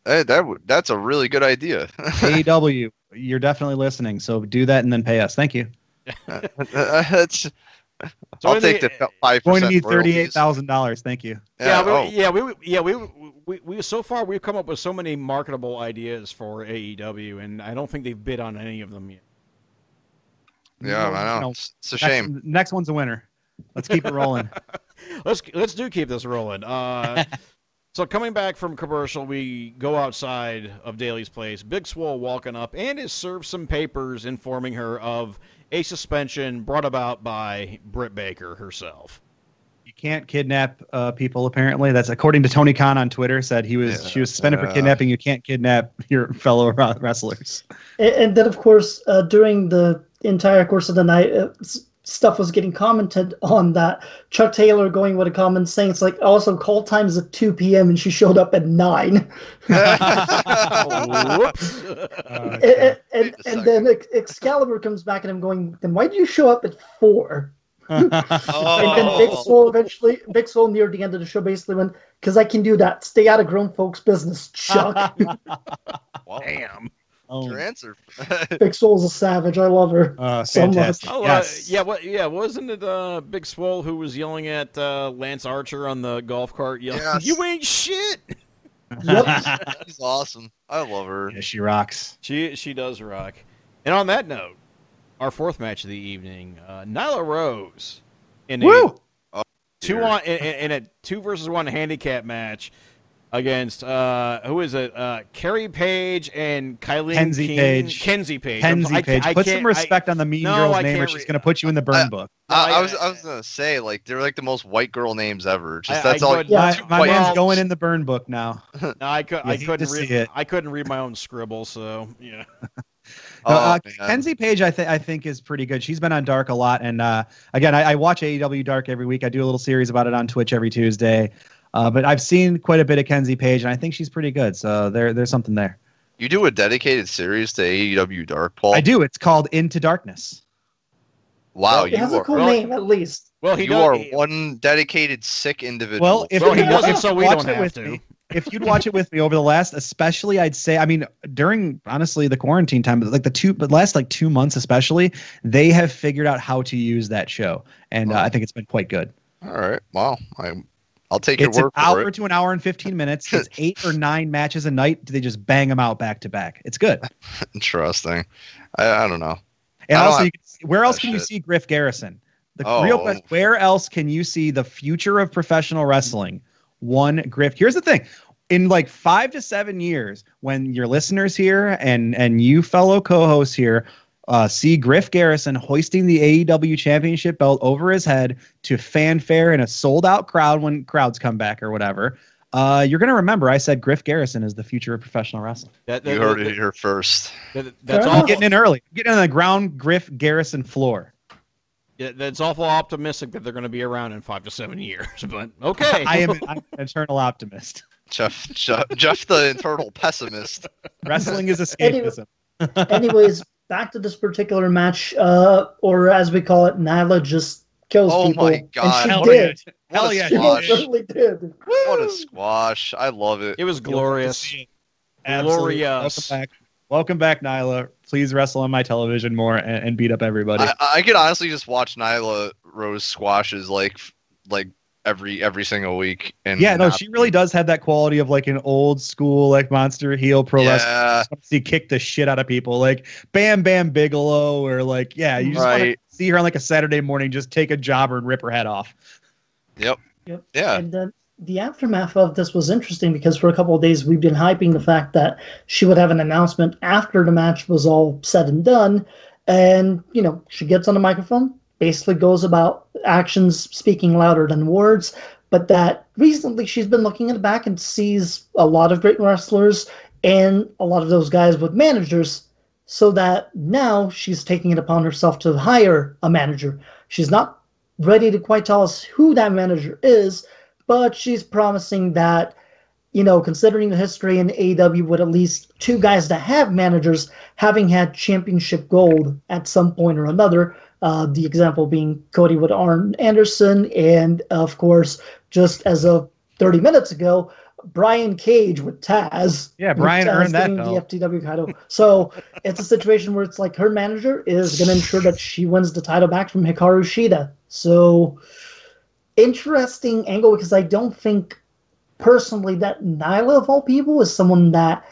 Hey, that would that's a really good idea. AEW, you're definitely listening. So do that and then pay us. Thank you. That's, So I'll in take the five Going to need thirty-eight thousand dollars. Thank you. Yeah, we, oh. yeah, we, yeah, we, we, we, so far we've come up with so many marketable ideas for AEW, and I don't think they've bid on any of them yet. Yeah, You I know. know, It's, it's a next, shame. Next one's a winner. Let's keep it rolling. let's let's do keep this rolling. Uh, so coming back from commercial, we go outside of Daily's place. Big Swole walking up and is served some papers informing her of a suspension brought about by Britt Baker herself. You can't kidnap uh, people. Apparently, that's according to Tony Khan on Twitter. Said he was Yeah, she was suspended for kidnapping. You can't kidnap your fellow wrestlers. And, and then, of course, uh, during the entire course of the night, uh, stuff was getting commented on that. Chuck Taylor going with a comment saying it's like also call times at 2 p.m. and she showed up at 9. Whoops. Uh, and, and, Wait and then Excalibur comes back and I'm going, then why did you show up at 4? And then Big Oh, Swole eventually, Big Swole near the end of the show basically went, because I can do that. Stay out of grown folks' business, Chuck. wow. Damn. Oh, Your answer. Big Swole's a savage. I love her. uh, So much. fantastic. Oh, yes. uh, yeah, what? Yeah, wasn't it uh, Big Swole who was yelling at uh, Lance Archer on the golf cart? Yelling, Yes. "You ain't shit." Yep. She's awesome. I love her. Yeah, she rocks. She she does rock. And on that note, our fourth match of the evening, uh, Nyla Rose in a Woo! two on in, in in a two versus one handicap match against uh who is it? Uh Carrie Page and Kylie Kenzie King- Page. Kenzie Paige. I'm- Kenzie I- Page. I Put some respect on the Mean no, Girl's I name, or can't she's going to put you in the burn I- book. I, I- I was I was gonna say like they're like the most white girl names ever. Just I- that's I all. could- Yeah. My, my white man's girls. going in the burn book now. No, I could I couldn't read. it. I couldn't read my own scribble, so yeah. Oh, uh. Kenzie Paige, I think I think is pretty good. She's been on Dark a lot, and uh, again, I, I watch AEW Dark every week. I do a little series about it on Twitch every Tuesday. Uh, but I've seen quite a bit of Kenzie Paige, and I think she's pretty good. So there, there's something there. You do a dedicated series to AEW Dark, Paul. I do. It's called Into Darkness. Wow, it you has a cool well- name, at least. Well, he you does. are he- one dedicated sick individual. Well, if well, he you does it watch- so we don't have to. me, if you'd watch it with me over the last, especially, I'd say, I mean, during honestly the quarantine time, but like the two, but last like two months, especially, they have figured out how to use that show, and uh, I think it's been quite good. all right. Wow, I'm. I'll take It's your an word for hour it. to an hour and 15 minutes. It's eight or nine matches a night. Do They just bang them out back to back. It's good. Interesting. I, I don't know. And I also, have you can see, where else can you see Griff Garrison? The Oh. real question: Where else can you see the future of professional wrestling? One Griff. Here's the thing: in like five to seven years, when your listeners here and and you fellow co-hosts here uh, see Griff Garrison hoisting the AEW Championship belt over his head to fanfare in a sold-out crowd when crowds come back or whatever. Uh, you're gonna remember I said Griff Garrison is the future of professional wrestling. That, You heard that- it here first. that- that's Fair all. enough. Getting in early, getting on the ground Griff Garrison floor. Yeah, that's awful optimistic that they're going to be around in five to seven years. But okay, I am an eternal optimist. Jeff, Jeff, Jeff the internal pessimist. Wrestling is Anyway- escapism. Anyways, back to this particular match, uh, or as we call it, Nyla just kills Oh people. Oh my God. And Hell she did. Hell What yeah, She she squash. most did. certainly did. What a squash! I love it. it was glorious. Absolutely. Glorious. Welcome back. Nyla. Please wrestle on my television more and, and beat up everybody. I, I could honestly just watch Nyla Rose squashes like like every every single week. And yeah, no, she really does have that quality of like an old school like monster heel pro wrestler. Yeah, Just wanna kick the shit out of people like Bam Bam Bigelow or like yeah, you just want to Right. see her on like a Saturday morning just take a jobber and rip her head off. yep, Yep. yeah. And then the aftermath of this was interesting because for a couple of days we've been hyping the fact that she would have an announcement after the match was all said and done. And, you know, she gets on the microphone, basically goes about actions speaking louder than words. But that recently she's been looking in the back and sees a lot of great wrestlers and a lot of those guys with managers. So that now she's taking it upon herself to hire a manager. She's not ready to quite tell us who that manager is, but she's promising that, you know, considering the history in AEW with at least two guys that have managers having had championship gold at some point or another, uh, the example being Cody with Arn Anderson, and of course, just as of 30 minutes ago, Brian Cage with Taz. Yeah, Brian Taz earned that belt. The FTW title. So it's a situation where it's like her manager is going to ensure that she wins the title back from Hikaru Shida. So interesting angle because I don't think personally that Nyla of all people is someone that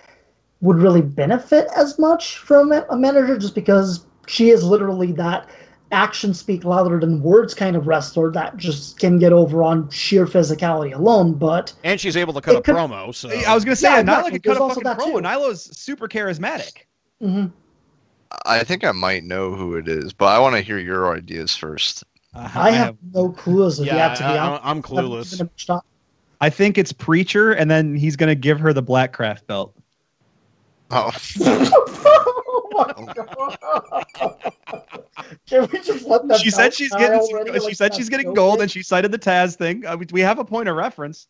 would really benefit as much from a a manager just because she is literally that action speak louder than words kind of wrestler that just can get over on sheer physicality alone. But And she's able to cut a could- promo. So I was gonna say Yeah, Nyla exactly. could cut There's a also fucking that, promo. too. Nyla's super charismatic. mhm. I think I might know who it is, but I want to hear your ideas first. Uh, I have no clue as of yeah, yet, to be I, honest. am I've clueless. given it a shot. I think it's Preacher, and then he's gonna give her the Black Craft belt. Oh, oh my god. Can we just let that? she said she's die getting. already? she Like, said she's getting gold, good. and she cited the Taz thing. Uh, we, we have a point of reference.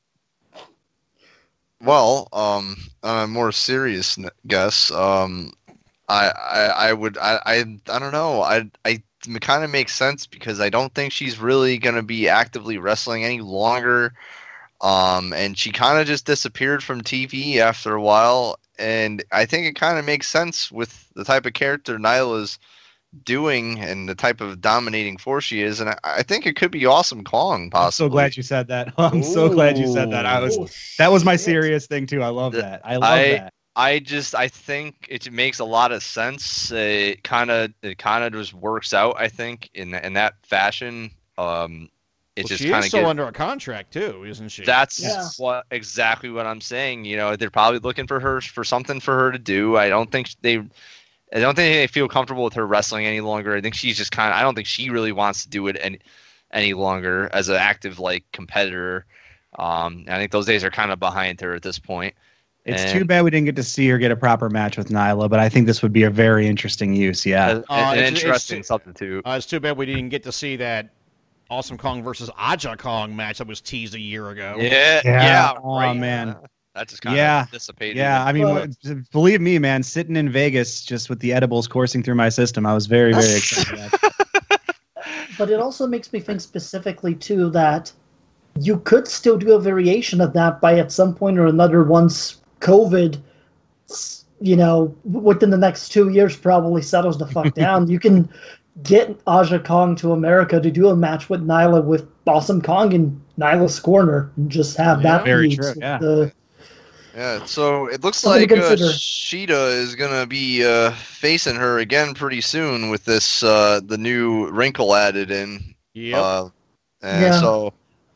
Well, um, on a more serious guess, um, I, I, I would, I, I, I don't know. I, I kind of makes sense because I don't think she's really gonna be actively wrestling any longer. Um, and she kind of just disappeared from TV after a while, and I think it kind of makes sense with the type of character Nyla's doing and the type of dominating force she is, and I, I think it could be awesome Kong. Possibly. I'm so glad you said that. I'm so glad you said that. I was. That was my serious thing too. I love that. I love I- that. I just I think it makes a lot of sense. It kind of it kind of just works out. I think in in that fashion. Um, it Well, just she is still gets. under a contract too, isn't she? That's Yeah. what exactly what I'm saying. You know, they're probably looking for her for something for her to do. I don't think they. I don't think they feel comfortable with her wrestling any longer. I think she's just kind of. I don't think she really wants to do it any any longer as an active like competitor. Um, I think those days are kind of behind her at this point. It's and- too bad we didn't get to see her get a proper match with Nyla, but I think this would be a very interesting use. Yeah. An- Uh, an it's- it's interesting too- substitute. Uh, it's too bad we didn't get to see that Awesome Kong versus Aja Kong match that was teased a year ago. Yeah, Yeah. yeah, Oh, right. man. that just kind Yeah. of dissipated. Yeah, I mean, Well- what- believe me, man, sitting in Vegas just with the edibles coursing through my system, I was very, very excited. about that. But it also makes me think specifically too that you could still do a variation of that by at some point or another once COVID, you know, within the next two years probably settles the fuck down. You can get Aja Kong to America to do a match with Nyla with Awesome Kong and Nyla's corner and just have Yeah, that very true, yeah. the Yeah, so it looks like to uh. Shida is gonna be uh, facing her again pretty soon with this uh, the new wrinkle added in. Yep. Uh, and Yeah. so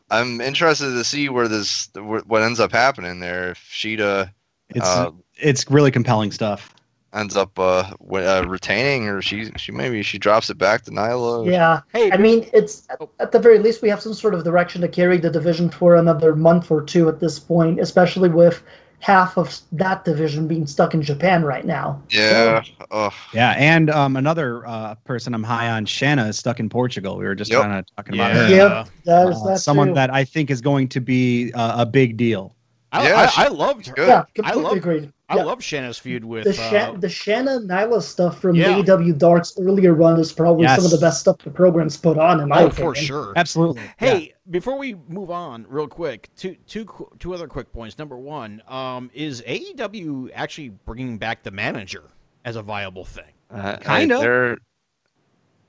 I'm interested to see where this what ends up happening there. If Shida It's uh, it's really compelling stuff. ends up uh, uh, retaining, or she she maybe she drops it back to Nyla. yeah. hey, I mean, it's at, at the very least we have some sort of direction to carry the division for another month or two at this point, especially with half of that division being stuck in Japan right now. Yeah. Oh, Yeah, and um, another uh, person I'm high on, Shanna, is stuck in Portugal. We were just Yep. kind of talking about her. Yep, that is Uh, that someone too. that I think is going to be uh, a big deal. I, Yeah, I, I loved her. good. yeah, I completely love- agreed. I Yeah. love Shanna's feud with. the uh, Sha- the Shanna Nyla stuff from Yeah. AEW Dark's earlier run is probably some of the best stuff the program's put on. In my oh, opinion. for sure. Absolutely. Hey, before we move on, real quick, two, two, qu- two other quick points. Number one, um, is AEW actually bringing back the manager as a viable thing? uh, Kinda. They're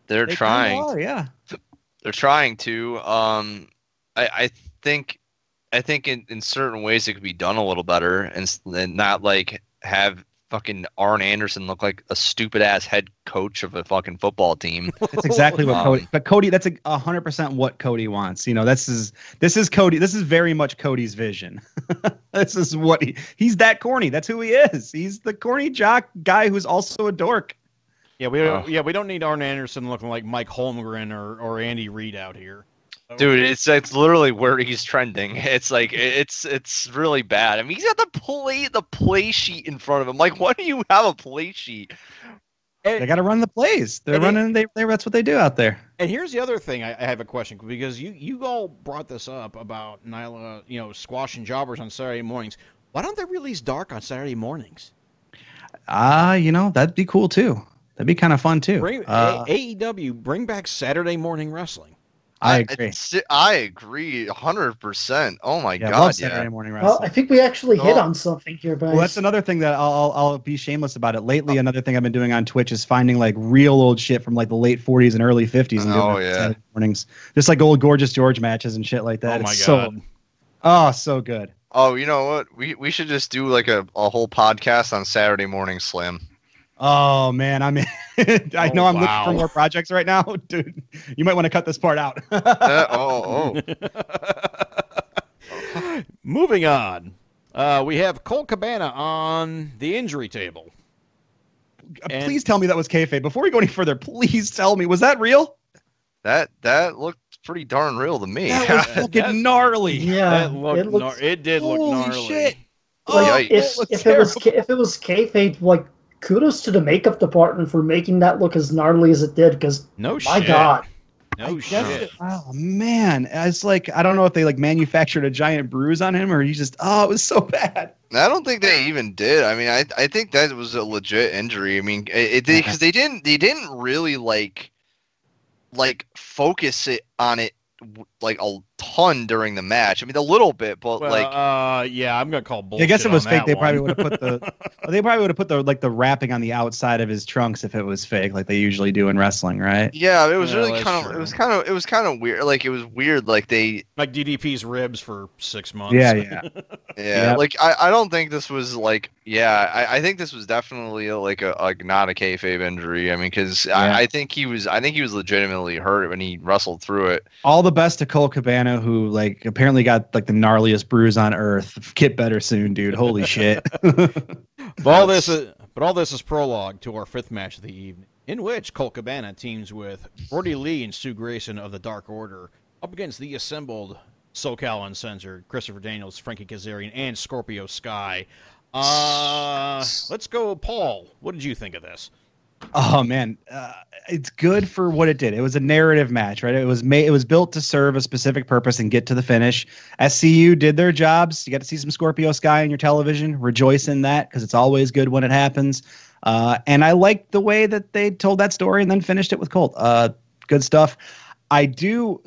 they're They trying. are, yeah. they're trying to. Um, I, I think, I think in, in certain ways it could be done a little better and, and not like have fucking Arn Anderson look like a stupid ass head coach of a fucking football team. That's exactly what Um, Cody. But Cody, that's a a hundred percent what Cody wants. You know, this is this is Cody. This is very much Cody's vision. this is what he he's that corny. That's who he is. He's the corny jock guy who's also a dork. Yeah, we don't, Oh. yeah we don't need Arn Anderson looking like Mike Holmgren or, or Andy Reid out here. So- Dude, it's it's literally where he's trending. It's like it's it's really bad. I mean, he's got the play the play sheet in front of him. Like, why do you have a play sheet? And- They got to run the plays. They're running. They, they that's what they do out there. And here's the other thing I, I have a question because you you all brought this up about Nyla, you know, squashing jobbers on Saturday mornings. Why don't they release Dark on Saturday mornings? Ah, you know that'd be cool too. That'd be kind of fun too. Bring Uh, A- AEW bring back Saturday morning wrestling. I agree. I, I agree, hundred percent. Oh my Yeah, god, yeah. Saturday morning Well. I think we actually hit Oh. on something here, guys. Well, that's another thing that I'll, I'll I'll be shameless about it. Lately, oh. another thing I've been doing on Twitch is finding like real old shit from like the late 40s and early 50s and doing Oh, yeah. Saturday mornings, just like old Gorgeous George matches and shit like that. oh my It's god! So, oh, so good. Oh, you know what? We we should just do like a, a whole podcast on Saturday morning slam. Oh man, I'm. In. I Oh, know I'm wow. looking for more projects right now, dude. You might want to cut this part out. Uh, oh, oh. Moving on, uh, we have Colt Cabana on the injury table. And- please tell me that was kayfabe. Before we go any further, please tell me was that real? That that looked pretty darn real to me. That was That- fucking gnarly. yeah, that looked it looks gnar- it did look Holy gnarly. shit. like Oh, if, if it was ca- if it was kayfabe, like kudos to the makeup department for making that look as gnarly as it did. Because No my shit. God, No I shit. guess it- oh man, it's like I don't know if they like manufactured a giant bruise on him or he just oh it was so bad. I don't think they even did. I mean, I I think that was a legit injury. I mean, it because they didn't they didn't really like like focus it on it like a ton during the match. I mean, a little bit, but Well, like uh, yeah, I'm gonna call bullshit. I guess it was fake. that They probably would have put the they probably would have put the like the wrapping on the outside of his trunks if it was fake, like they usually do in wrestling, right? yeah, it was Yeah, really kind of true. it was kind of it was kind of weird. Like it was weird. Like they like DDP's ribs for six months. Yeah, yeah. Yeah, Yep. like I, I don't think this was like yeah I, I think this was definitely like a like not a kayfabe injury. I mean, because Yeah. I, I think he was I think he was legitimately hurt when he wrestled through it. All the best to Colt Cabana, who like apparently got like the gnarliest bruise on earth. Get better soon, dude. Holy shit. But all this is but all this is prologue to our fifth match of the evening, in which Colt Cabana teams with Brodie Lee and Stu Grayson of the Dark Order up against the assembled SoCal Uncensored, Christopher Daniels, Frankie Kazarian, and Scorpio Sky. Uh, let's go, Paul. What did you think of this? Oh man, uh, it's good for what it did. It was a narrative match, right? It was made. It was built to serve a specific purpose and get to the finish. SCU did their jobs. You got to see some Scorpio Sky on your television. Rejoice in that because it's always good when it happens. Uh, and I liked the way that they told that story and then finished it with Colt. Uh, good stuff. I do.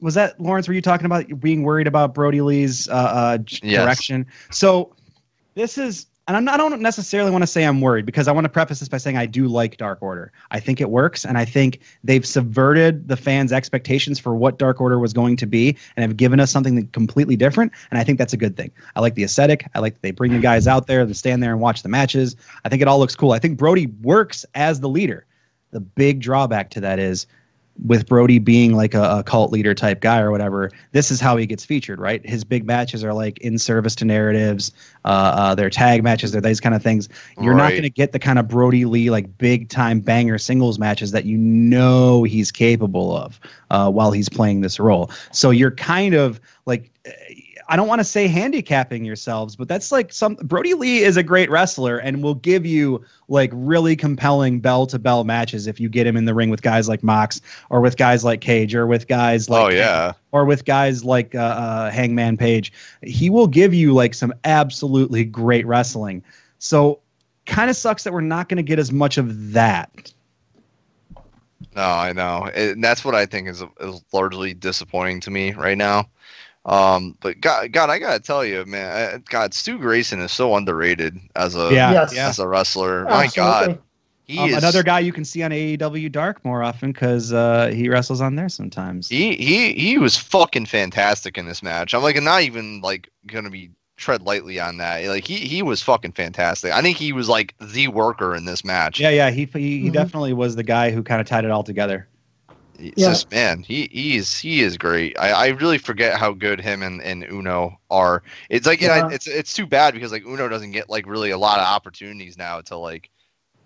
Was that Lawrence? Were you talking about being worried about Brodie Lee's uh, uh, Yes. direction? So this is and I'm not, I don't necessarily want to say I'm worried because I want to preface this by saying I do like Dark Order. I think it works, and I think they've subverted the fans' expectations for what Dark Order was going to be, and have given us something completely different. And I think that's a good thing. I like the aesthetic. I like that they bring the guys out there to stand there and watch the matches. I think it all looks cool. I think Brodie works as the leader. The big drawback to that is with Brodie being like a, a cult leader type guy or whatever, this is how he gets featured, right? His big matches are like in service to narratives, uh, uh, their tag matches, they're these kind of things. You're not going to get the kind of Brodie Lee like big time banger singles matches that you know he's capable of uh, while he's playing this role. So you're kind of like. I don't want to say handicapping yourselves, but that's like some Brodie Lee is a great wrestler and will give you like really compelling bell to bell matches if you get him in the ring with guys like Mox or with guys like Cage or with guys like oh yeah, or with guys like uh, uh, Hangman Page. He will give you like some absolutely great wrestling. So kind of sucks that we're not going to get as much of that. no, I know, and that's what I think is is largely disappointing to me right now. Um, but God, God, I gotta tell you, man, I- God, Stu Grayson is so underrated as a Yeah, Yes. as a wrestler. My God, he Um, is another guy you can see on AEW Dark more often because uh, he wrestles on there sometimes. He he he was fucking fantastic in this match. I'm like not even like gonna be tread lightly on that. Like he he was fucking fantastic. I think he was like the worker in this match. Yeah, yeah, he he, he Mhm. definitely was the guy who kind of tied it all together. It's Yeah. just man, he he is he is great. I, I really forget how good him and, and Uno are. It's like yeah. Yeah. it's it's too bad because like Uno doesn't get like really a lot of opportunities now to like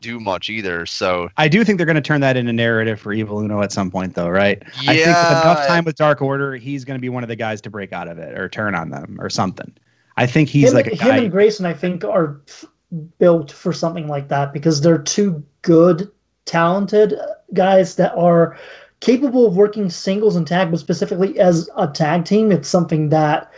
do much either. So I do think they're going to turn that into narrative for Evil Uno at some point, though, right? I think Yeah. enough time with Dark Order, he's going to be one of the guys to break out of it or turn on them or something. I think he's him, like a him guy. and Grayson, I think, are built for something like that because they're two good, talented guys that are capable of working singles and tag, but specifically as a tag team, it's something that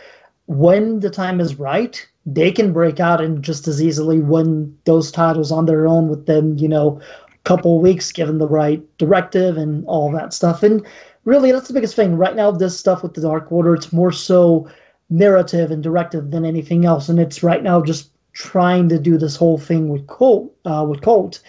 when the time is right, they can break out and just as easily win those titles on their own within, you know, a couple weeks, given the right directive and all that stuff. And really, that's the biggest thing. Right now, this stuff with the Dark Order, it's more so narrative and directive than anything else. And it's right now just trying to do this whole thing with Colt, uh, with Colt,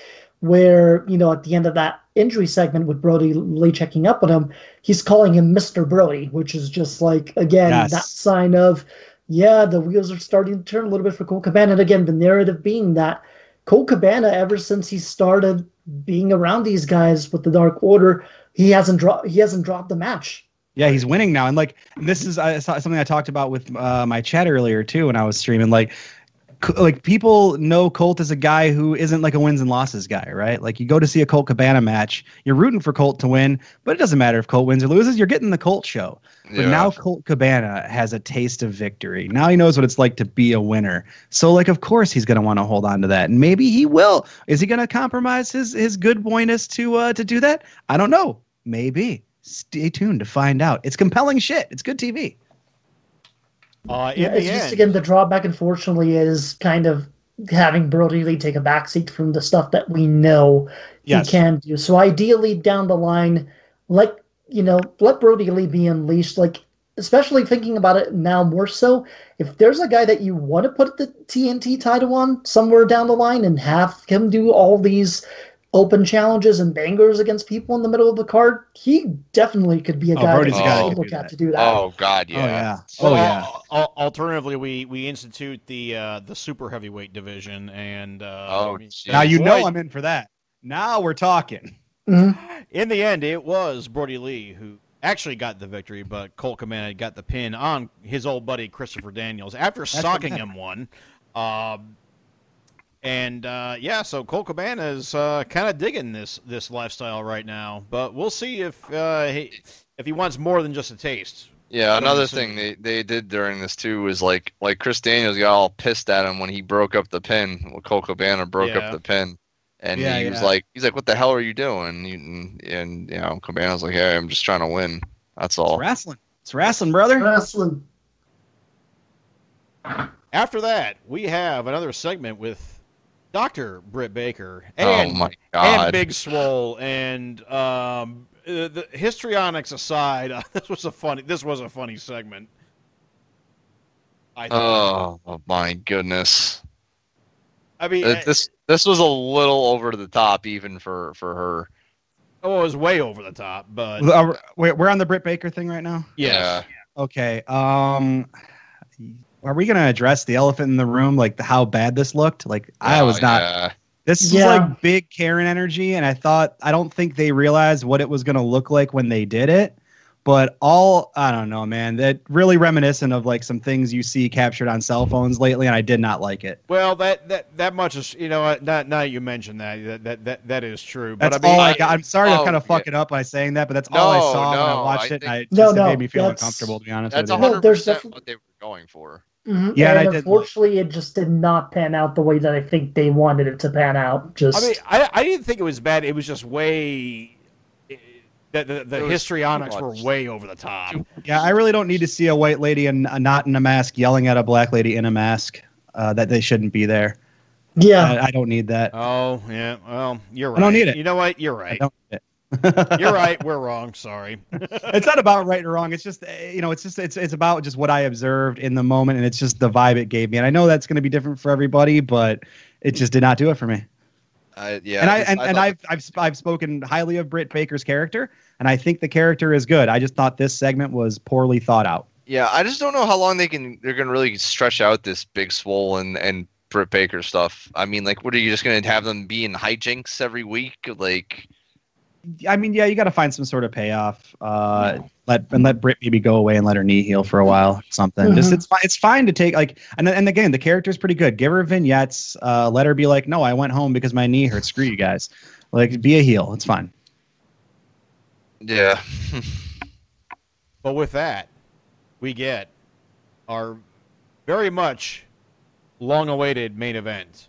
where you know at the end of that injury segment with Brodie Lee checking up on him, he's calling him Mister Brodie, which is just like again Yes. that sign of yeah, the wheels are starting to turn a little bit for Colt Cabana. And again, the narrative being that Colt Cabana, ever since he started being around these guys with the Dark Order, he hasn't dropped he hasn't dropped the match. Yeah, he's winning now, and like this is I saw something I talked about with uh, my chat earlier too when I was streaming. Like like people know Colt as a guy who isn't like a wins and losses guy, right? Like you go to see a Colt Cabana match, you're rooting for Colt to win, but it doesn't matter if Colt wins or loses. You're getting the Colt show. But Yeah. now Colt Cabana has a taste of victory. Now he knows what it's like to be a winner. So like of course he's gonna want to hold on to that. And maybe he will. Is he gonna compromise his his good boyness to uh to do that? I don't know. Maybe. Stay tuned to find out. It's compelling shit. It's good TV. Uh, in Yeah, the it's just end, again the drawback, unfortunately, is kind of having Brodie Lee take a backseat from the stuff that we know Yes. he can do. So ideally, down the line, let you know, let Brodie Lee be unleashed. Like especially thinking about it now more so, if there's a guy that you want to put the TNT title on somewhere down the line and have him do all these open challenges and bangers against people in the middle of the card, he definitely could be a Oh, guy Brodie's that a guy you that could can look at to do that. Oh God, yeah. Oh yeah. well, Oh yeah. al- al- alternatively, we we institute the uh, the super heavyweight division, and uh, Oh, I geez. Now you know I'm in for that. Now we're talking. Mhm. In the end, it was Brodie Lee who actually got the victory, but Colt Cabana got the pin on his old buddy Christopher Daniels after what socking him one. Um, and uh, yeah, so Colt Cabana is uh, kind of digging this this lifestyle right now, but we'll see if uh, he if he wants more than just a taste. Yeah, another thing they, they did during this too was like like Chris Daniels got all pissed at him when he broke up the pin. When Colt Cabana broke Yeah. up the pin, and Yeah, he was like, he's like, "What the hell are you doing?" And, and you know, Cabana's like, "Hey, I'm just trying to win. That's It's all." wrestling. It's wrestling, brother. Wrestling. After that, we have another segment with Doctor Britt Baker oh and my and! Big Swole and um, uh, the histrionics aside, this was a funny. This was a funny segment. I thought. Oh, my goodness! I mean, Uh, this this was a little over the top even for for her. oh, it was way over the top, but Uh, We're we're on the Britt Baker thing right now. yes. Okay. Um, are we gonna address the elephant in the room, like the, how bad this looked? Like I Oh, was not. yeah. This is Yeah. like big Karen energy, and I thought I don't think they realized what it was gonna look like when they did it. But all I don't know, man. That really reminiscent of like some things you see captured on cell phones lately, and I did not like it. Well, that that that much is you know what, not now you mentioned that that that that, that is true. That's but I mean, all I I- got. I'm sorry to oh, kind of fuck yeah. it up by saying that, but that's all I No, saw when I watched I it. And I think- just No, it no, made me feel that's- uncomfortable, to be honest That's with you. No, there's 100 defi- what they were going for. Mhm. Yeah, and I and did- unfortunately, it just did not pan out the way that I think they wanted it to pan out. Just I mean, I I didn't think it was bad. It was just way. The, the, the histrionics were way over the top. Yeah, I really don't need to see a white lady and not in a mask yelling at a black lady in a mask uh, that they shouldn't be there. yeah, I, I don't need that. Oh yeah, well you're right. I don't need it. You know what? You're I right. don't need it. You're right. We're wrong. Sorry. it's not about right or wrong. It's just eh, you know, it's just it's it's about just what I observed in the moment, and it's just the vibe it gave me. And I know that's going to be different for everybody, but it just did not do it for me. I, yeah, and I just- and, and thought- I've, I've sp- I've spoken highly of Britt Baker's character, and I think the character is good. I just thought this segment was poorly thought out. Yeah, I just don't know how long they can they're gonna really stretch out this big swole and and Britt Baker stuff. I mean, like, what are you just gonna have them be in hijinks every week? Like, I mean, yeah, you got to find some sort of payoff. Uh, let and let Britt maybe go away and let her knee heal for a while, or something. Just Mhm. it's fine. It's fine to take like and and again, the character's pretty good. Give her vignettes. Uh, let her be like, no, I went home because my knee hurts. Screw you guys. Like, be a heel. It's fine. yeah, But with that, we get our very much long-awaited main event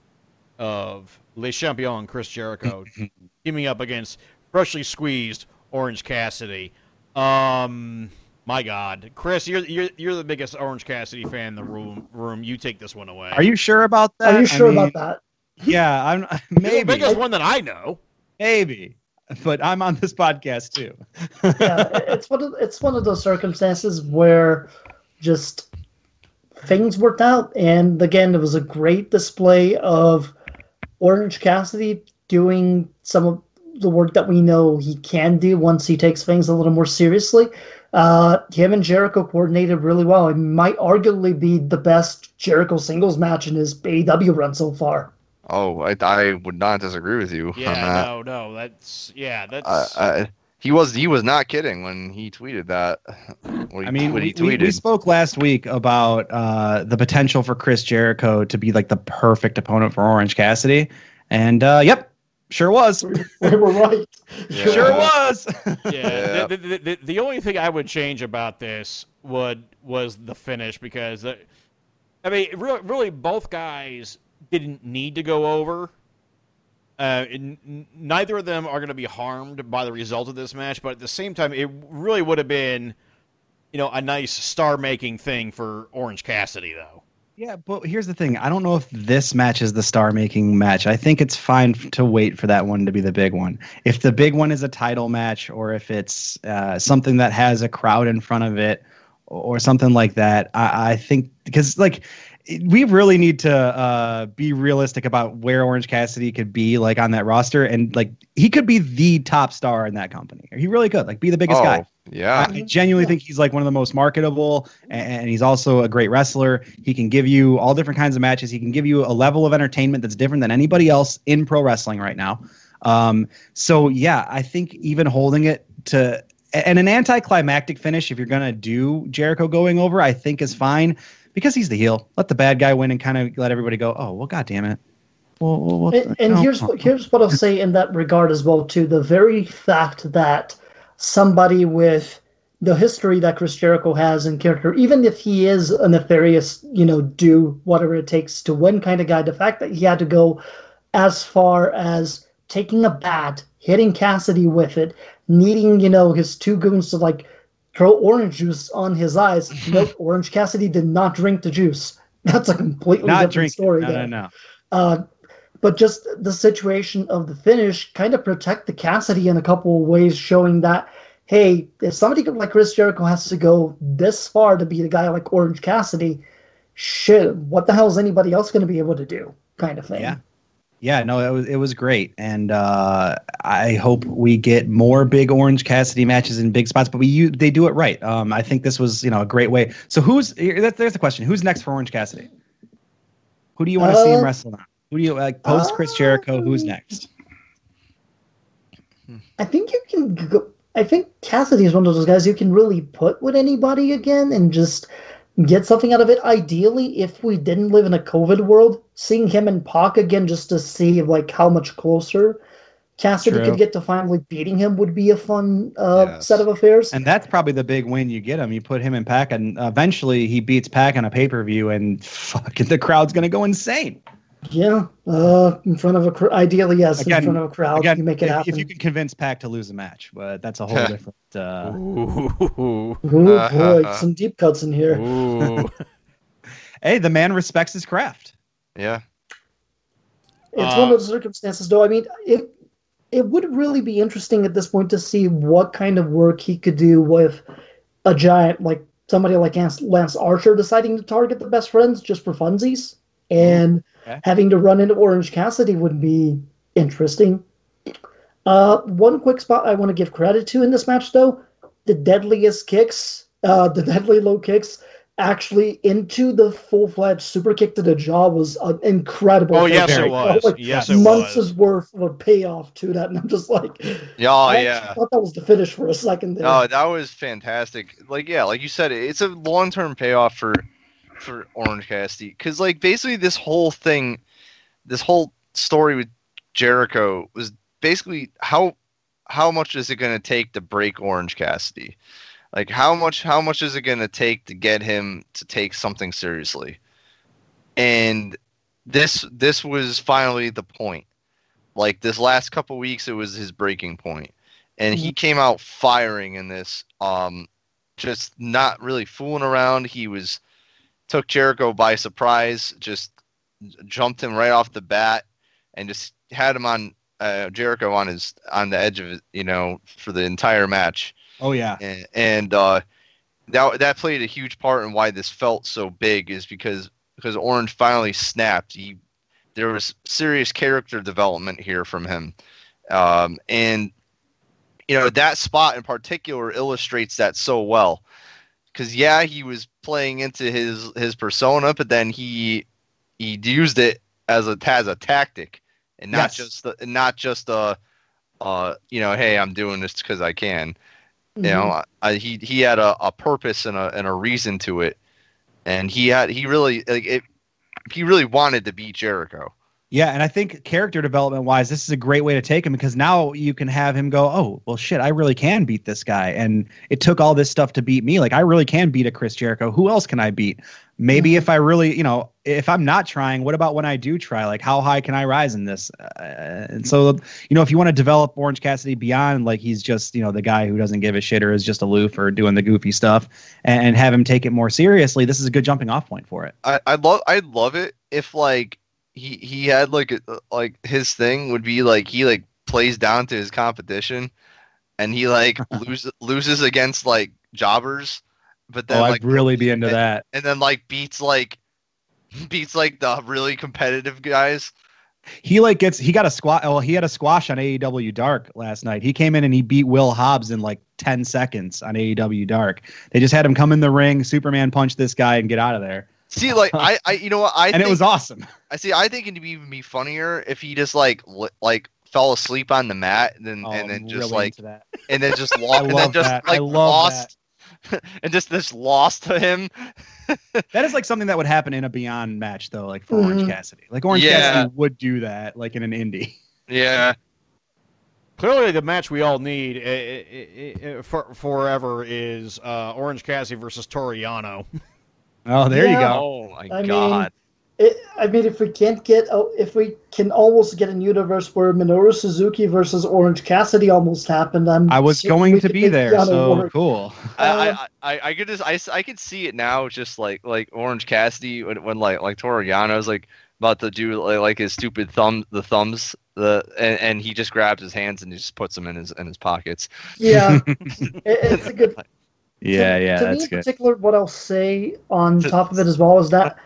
of Le Champion Chris Jericho teaming up against freshly squeezed Orange Cassidy. Um, my God, Chris, you're you're you're the biggest Orange Cassidy fan in the room. Room, you take this one away. Are you sure about that? are you I sure mean, about that? Yeah, I'm You're the maybe biggest one that I know. maybe, but I'm on this podcast too. yeah, it's one of it's one of those circumstances where just things worked out, and again, it was a great display of Orange Cassidy doing some of the work that we know he can do once he takes things a little more seriously. Uh, him and Jericho coordinated really well. It might arguably be the best Jericho singles match in his AEW run so far. oh, I I would not disagree with you on Yeah, that. no, no, that's yeah, that's I, I, He was he was not kidding when he tweeted that. When he, I mean, when he we, we, we spoke last week about uh, the potential for Chris Jericho to be like the perfect opponent for Orange Cassidy, and uh, yep, sure was. we were right. Yeah. Sure was. Yeah. Yeah. The, the, the, the only thing I would change about this would was the finish because, uh, I mean, really, really, both guys didn't need to go over. Uh, n- n- neither of them are going to be harmed by the result of this match, but at the same time, it really would have been, you know, a nice star-making thing for Orange Cassidy, though. Yeah, but here's the thing. I don't know if this match is the star making match. I think it's fine to wait for that one to be the big one. If the big one is a title match or if it's uh, something that has a crowd in front of it or something like that, I, I think because like we really need to uh, be realistic about where Orange Cassidy could be like on that roster and like he could be the top star in that company. He really could like be the biggest oh, guy. yeah. I genuinely think he's like one of the most marketable, and, and he's also a great wrestler. He can give you all different kinds of matches. He can give you a level of entertainment that's different than anybody else in pro wrestling right now. Um, so yeah, I think even holding it to and an anticlimactic finish, if you're gonna do Jericho going over, I think is fine because he's the heel. Let the bad guy win and kind of let everybody go. Oh well, god damn it. Well, well, well, And, and no. here's what here's what I'll say in that regard as well too. The very fact that somebody with the history that Chris Jericho has in character, even if he is a nefarious, you know, do whatever it takes to win kind of guy, the fact that he had to go as far as taking a bat, hitting Cassidy with it, needing, you know, his two goons to like throw orange juice on his eyes. nope, Orange Cassidy did not drink the juice. That's a completely not different story. No, there. no, no. Uh, but just the situation of the finish kind of protect the Cassidy in a couple of ways, showing that hey, if somebody like Chris Jericho has to go this far to beat a guy like Orange Cassidy, shit, what the hell is anybody else going to be able to do? Kind of thing. Yeah. Yeah, no, it was it was great, and uh, I hope we get more big Orange Cassidy matches in big spots. But we you, they do it right. Um, I think this was you know a great way. So who's that, there's the question: Who's next for Orange Cassidy? Who do you want to see him Uh, wrestle now? Who do you like post Chris Jericho? Who's next? I think you can go. I think Cassidy is one of those guys you can really put with anybody again and just get something out of it. Ideally, if we didn't live in a COVID world, seeing him and Pac again just to see like how much closer Cassidy True. could get to finally beating him would be a fun uh, Yes. set of affairs. And that's probably the big win you get him. You put him in Pac, and eventually he beats Pac on a pay per view, and fucking the crowd's gonna go insane. Yeah, uh, in front of a cr- ideally yes, Again- in front of a crowd, Again, you make it if, happen. if you can convince Pac to lose a match, but that's a whole different. Uh, Ooh. Oh boy, some deep cuts in here. Hey, the man respects his craft. Yeah. It's Uh, one of those circumstances, though. I mean, it it would really be interesting at this point to see what kind of work he could do with a giant like somebody like Lance, Lance Archer deciding to target the best friends just for funsies, and Okay. having to run into Orange Cassidy would be interesting. Uh, one quick spot I want to give credit to in this match, though, the deadliest kicks, uh, the deadly low kicks. Actually, into the full-fledged super kick to the jaw was uh, incredible. Oh, yes, it was. Like, Yes, it months was. is worth of a payoff to that, and I'm just like, Yeah, I oh, actually yeah. thought that was the finish for a second there. Oh, that was fantastic. Like, yeah, like you said, it's a long-term payoff for for Orange Cassidy because, like, basically this whole thing, this whole story with Jericho was basically how how much is it going to take to break Orange Cassidy? Like, how much how much is it going to take to get him to take something seriously? And this this was finally the point. Like this last couple weeks, it was his breaking point and he came out firing in this um just not really fooling around he was took jericho by surprise just jumped him right off the bat and just had him on uh, jericho on his on the edge of it you know for the entire match. Oh yeah, and, and uh that that played a huge part in why this felt so big is because because orange finally snapped. He there was serious character development here from him. Um and you know that spot in particular illustrates that so well because yeah he was playing into his his persona but then he he used it as a as a tactic and not Yes. just the, not just a uh, you know, hey, I'm doing this because I can. Mhm. You know, I, I, he he had a, a purpose and a and a reason to it, and he had he really like it. He really wanted to beat Jericho. Yeah, and I think character development wise, this is a great way to take him because now you can have him go, oh, well, shit, I really can beat this guy. And it took all this stuff to beat me. Like, I really can beat a Chris Jericho. Who else can I beat? Maybe if I really, you know, if I'm not trying, what about when I do try? Like, how high can I rise in this? Uh, and so, you know, if you want to develop Orange Cassidy beyond, like, he's just, you know, the guy who doesn't give a shit or is just aloof or doing the goofy stuff and, and have him take it more seriously, this is a good jumping off point for it. I I love I'd love it if like he he had like a, uh, like his thing would be like he like plays down to his competition, and he like loses loses against like jobbers, but then oh, like I'd really be into and- that. and then like beats like beats like the really competitive guys. he like gets he got a squat well oh, he had a squash on AEW Dark last night. He came in and he beat Will Hobbs in like 10 seconds on AEW Dark. They just had him come in the ring, Superman punch this guy and get out of there. See, like I, I, you know what I and think, it was awesome. I see. I think it'd be even be funnier if he just like li- like fell asleep on the mat and then Oh, and I'm then just really like that. and then just lost and then just that. Like lost and just just lost to him. That is like something that would happen in a Beyond match though, like for Orange Mhm. Cassidy. Like Orange Yeah. Cassidy would do that like in an indie. Yeah. Clearly, the match we all need eh, eh, eh, for forever is uh, Orange Cassidy versus Toriano. Oh, there you go. Oh my I mean, god. It, I mean, if we can't get, oh, if we can almost get a universe where Minoru Suzuki versus Orange Cassidy almost happened, I'm. I was going to be there, so work. cool. I, Uh, I, I, I could just I, I could see it now just like like Orange Cassidy when, when like like Toriano's like about to do like, like his stupid thumb the thumbs the and, and he just grabs his hands and he just puts them in his in his pockets. Yeah, it, it's a good. Yeah, to, yeah, to that's me in good. particular, what I'll say on To- top of it as well is that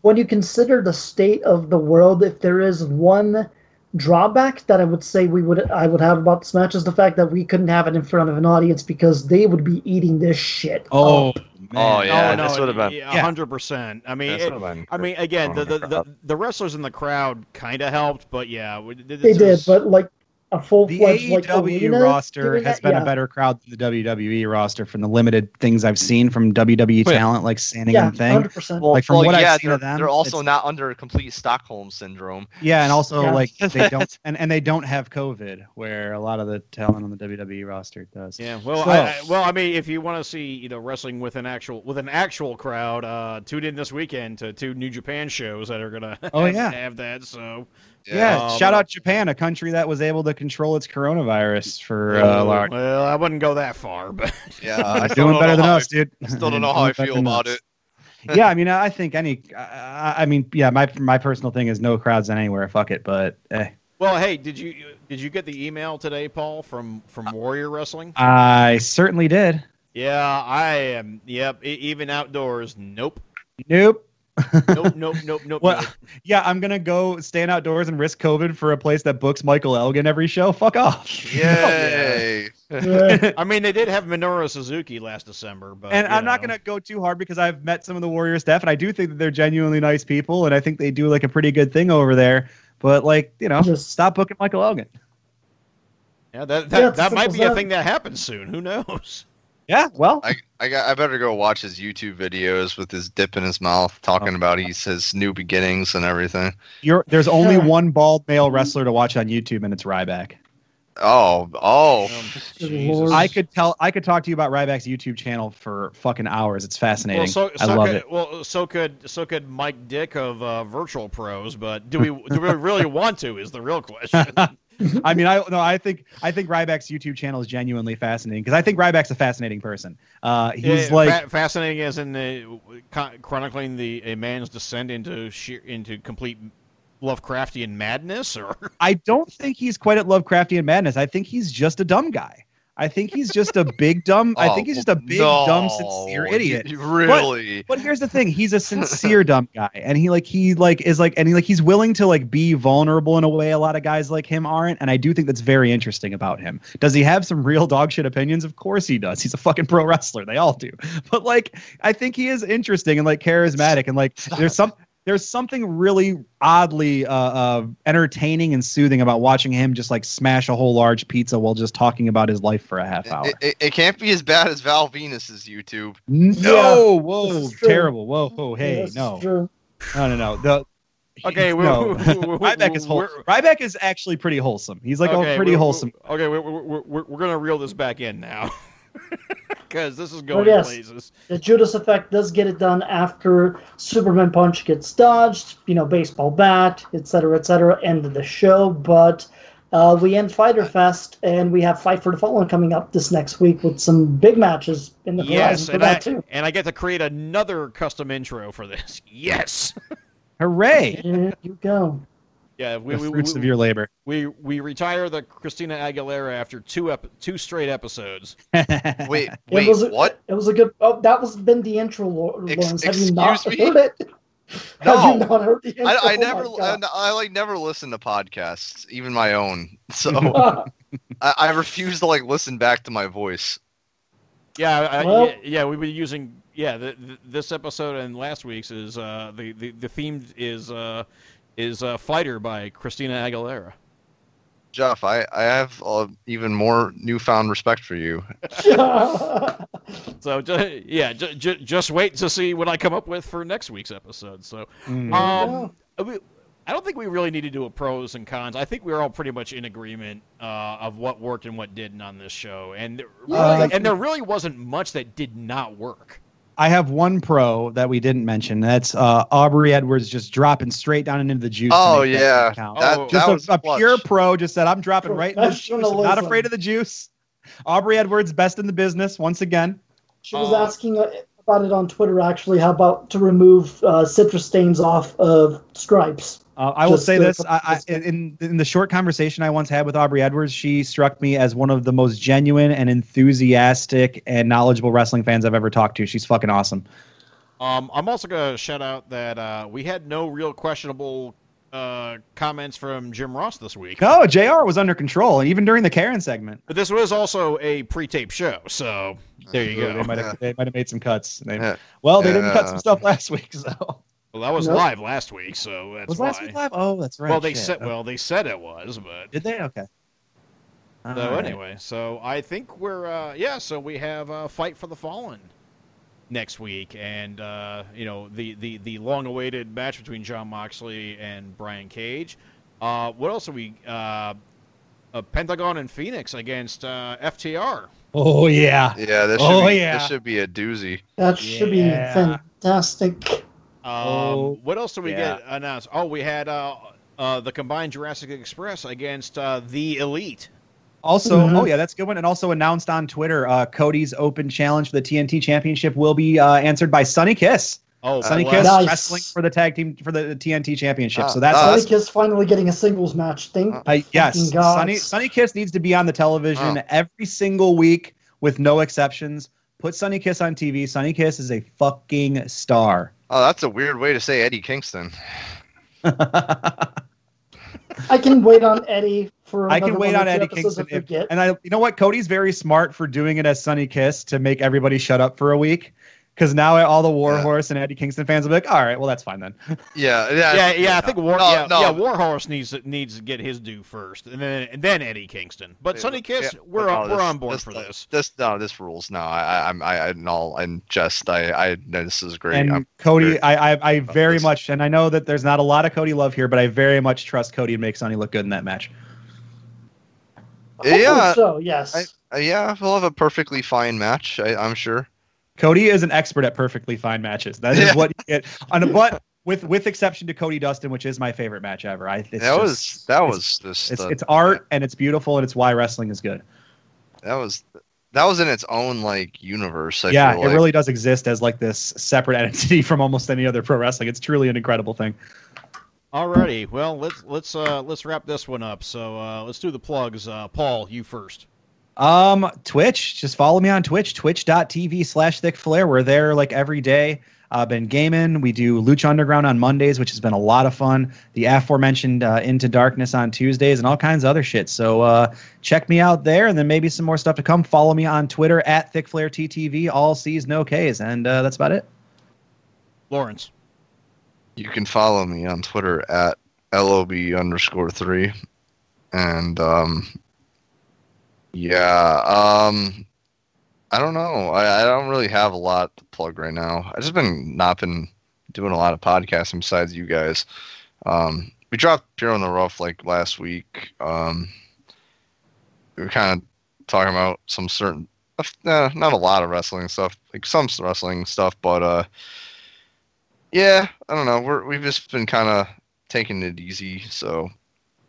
when you consider the state of the world, if there is one drawback that I would say we would I would have about this match is the fact that we couldn't have it in front of an audience because they would be eating this shit. Oh, up. man. Oh, oh yeah. oh, no, this would've been- yeah, Yeah. hundred percent. I mean, it- I mean, again, the the, the, the wrestlers in the crowd kind of helped, but yeah, we- they did, is- but like a full The fledged like AEW arena roster has that, been yeah. a better crowd than the WWE roster from the limited things I've seen from WWE Wait. talent, like standing Yeah, and thing. hundred percent. Well, Like, from well, what I've seen they're, of them, they're also not under complete Stockholm syndrome. Yeah, and also Yeah. like they don't, and, and they don't have COVID, where a lot of the talent on the WWE roster does. Yeah, well, So- I, I- well, I mean, if you want to see you know wrestling with an actual with an actual crowd, uh, tune in this weekend to two New Japan shows that are gonna Oh, have, yeah. have that. So Yeah, Um, shout out Japan, a country that was able to control its coronavirus for uh, a large. well, I wouldn't go that far, but Yeah, Uh, I still doing better than how us, dude. I still don't know how I feel about us. it. yeah, I mean, I think any. I, I mean, yeah, my my personal thing is no crowds anywhere. Fuck it, but eh. well, hey, did you did you get the email today, Paul, from from Warrior Wrestling? I certainly did. Yeah, I am. Yep, e- even outdoors. Nope. Nope. Nope. Nope. Nope. Nope. Well, nope. yeah, I'm gonna go stand outdoors and risk COVID for a place that books Michael Elgin every show. Fuck off. Yay! Yeah. I mean, they did have Minoru Suzuki last December, but and I'm not gonna go too hard because I've met some of the Warrior staff, and I do think that they're genuinely nice people, and I think they do like a pretty good thing over there. But like, you know, Just- stop booking Michael Elgin. Yeah, that that, it's that might be as a thing that happens soon. Who knows? Yeah, well, I I got I better go watch his YouTube videos with his dip in his mouth, talking Oh. about he's his new beginnings and everything. you're there's only Yeah. one bald male wrestler to watch on YouTube, and it's Ryback. Oh, oh, Um, Jesus. I could tell, I could talk to you about Ryback's YouTube channel for fucking hours. It's fascinating. Well, so, I love could, it. Well, so could so could Mike Dick of uh, Virtual Pros, but do we do we really want to? Is the real question. I mean, I no, I think I think Ryback's YouTube channel is genuinely fascinating because I think Ryback's a fascinating person. Uh, he's Yeah, like, fa- fascinating as in the, chronicling the a man's descent into sheer into complete Lovecraftian madness, or I don't think he's quite at Lovecraftian madness. I think he's just a dumb guy. I think he's just a big dumb. I think he's oh, just a big dumb sincere idiot. really? But here's the thing: he's a sincere dumb guy, and he like he like is like and he like he's willing to like be vulnerable in a way a lot of guys like him aren't. And I do think that's very interesting about him. Does he have some real dog shit opinions? Of course he does. He's a fucking pro wrestler. They all do. But like I think he is interesting and like charismatic and like there's some there's something really oddly uh, uh, entertaining and soothing about watching him just like smash a whole large pizza while just talking about his life for a half hour. It, it, it can't be as bad as Val Venis's YouTube. no, whoa, this is true. terrible. Whoa, whoa, hey, Yes, no, true. no, no, no. The, Okay, we're- no. we're- we're- Ryback is whole, we're- Ryback is actually pretty wholesome. He's like okay, a pretty we're- wholesome. we're- Okay, we're, we're, we're, we're gonna reel this back in now because this is going yes. places. The Judas effect does get it done after Superman punch gets dodged, you know, baseball bat, etc., etc. End of the show, but uh, we end Fyter Fest, and we have Fight for the Fallen coming up this next week with some big matches in the Yes, horizon for and I, too. and I get to create another custom intro for this. Yes. Hooray! There you go. Yeah, we The we, fruits we, of your labor. we we retire the Christina Aguilera after two ep- two straight episodes. Wait, It wait, was a, what? It was a good. Oh, that was been the intro, Lor- Ex- Have you not me? heard it? Have No. you not heard the intro? I, I Oh never, my I, I like never listen to podcasts, even my own. So I, I refuse to like listen back to my voice. Yeah, I, Well- yeah, yeah, we've been using yeah. The, the, this episode and last week's is uh the the, the theme is uh is uh fighter by Christina Aguilera. Jeff, I, I have uh, even more newfound respect for you. So ju- yeah, ju- ju- just wait to see what I come up with for next week's episode. So Mm. um, we, I don't think we really need to do a pros and cons. I think we're all pretty much in agreement uh, of what worked and what didn't on this show, and there really, Uh, and there really wasn't much that did not work. I have one pro that we didn't mention. That's uh, Aubrey Edwards just dropping straight down into the juice. Oh make that yeah, that, Oh. just that was a, a pure pro. Just said, I'm dropping right in the juice. Professionalism. Not afraid of the juice. Aubrey Edwards, best in the business once again. She was Uh, asking about it on Twitter. Actually, how about to remove uh, citrus stains off of stripes? Uh, I will say this: I, I, in in the short conversation I once had with Aubrey Edwards, she struck me as one of the most genuine and enthusiastic and knowledgeable wrestling fans I've ever talked to. She's fucking awesome. Um, I'm also gonna shout out that uh, we had no real questionable uh, comments from Jim Ross this week. No, Jr. was under control, and even during the Karen segment, But this was also a pre-taped show, so there you they go. might have they might have made some cuts. They- Yeah. Well, they didn't cut some stuff last week, so Well, that was Nope. live last week, so that's was why. last week live? Oh, that's right. well, they shit. said Oh, well they said it was, but did they? Okay. so All right. anyway, so I think we're uh, yeah. So we have uh, fight for the fallen next week, and uh, you know the, the the long-awaited match between Jon Moxley and Brian Cage. Uh, what else are we? Uh, uh, Pentagon and Fénix against uh, FTR. Oh yeah. Yeah, this should Oh, be yeah. this should be a doozy. That should Yeah. be fantastic. Um, Oh, what else did we yeah. get announced? Oh, we had uh, uh, the combined Jurassic Express against uh, the Elite. Also, Mhm. oh yeah, that's a good one. And also announced on Twitter, uh, Cody's open challenge for the TNT Championship will be uh, answered by Sonny Kiss. Oh, Sonny well, Kiss Nice. wrestling for the tag team for the TNT Championship. Ah, so that's ah, Sonny that's- Kiss finally getting a singles match. Thank Uh, yes, Fucking. Sonny Sonny Kiss needs to be on the television Oh. every single week with no exceptions. Put Sonny Kiss on TV. Sonny Kiss is a fucking star. Oh, that's a weird way to say Eddie Kingston. I can wait on Eddie for. I can another wait one or on Eddie Kingston. if we If, get. and I, you know what? Cody's very smart for doing it as Sonny Kiss to make everybody shut up for a week. Because now all the Warhorse and Eddie Kingston fans will be like, all right, well, that's fine then. Yeah, yeah, yeah, yeah. I think War, no, yeah, no. yeah, Warhorse needs to, needs to get his due first, and then and then Eddie Kingston. But Sonny Kiss, Yeah, we're no, on, we're on board this, for this. This no, this rules. No, I, I, I'm, I, I, no, in jest, I, I, no, this is great. and I'm- Cody, very- I, I, I very this. much, and I know that there's not a lot of Cody love here, but I very much trust Cody and make Sonny look good in that match. Hopefully yeah, So yes. I- uh, yeah, we'll have a perfectly fine match. I, I'm sure. Cody is an expert at perfectly fine matches. That is Yeah. what you get. On a, but with with exception to Cody Dustin, which is my favorite match ever. I it's that just- was that it's- was just it's the- it's art and it's beautiful and it's why wrestling is good. that was that was in its own like universe. I yeah, feel it really does exist as like this separate entity from almost any other pro wrestling. It's truly an incredible thing. Alrighty, well let's let's uh, let's wrap this one up. So uh, let's do the plugs. Uh, Paul, you first. Um, Twitch, just follow me on Twitch, twitch.tv slash thick flare. We're there like every day. Uh, been gaming. We do Lucha Underground on Mondays, which has been a lot of fun. The aforementioned uh, Into Darkness on Tuesdays and all kinds of other shit. So uh, check me out there, and then maybe some more stuff to come. Follow me on Twitter at thickflaretTV, all C's, no K's, and uh, that's about it. Lawrence. You can follow me on Twitter at lob underscore three, and um, yeah, um, I don't know. I, I don't really have a lot to plug right now. I just been not been doing a lot of podcasting besides you guys. Um, we dropped Pure on the Rough like last week. Um, we were kind of talking about some certain, uh, not a lot of wrestling stuff, like some wrestling stuff, but uh, yeah, I don't know. We're we've just been kind of taking it easy, so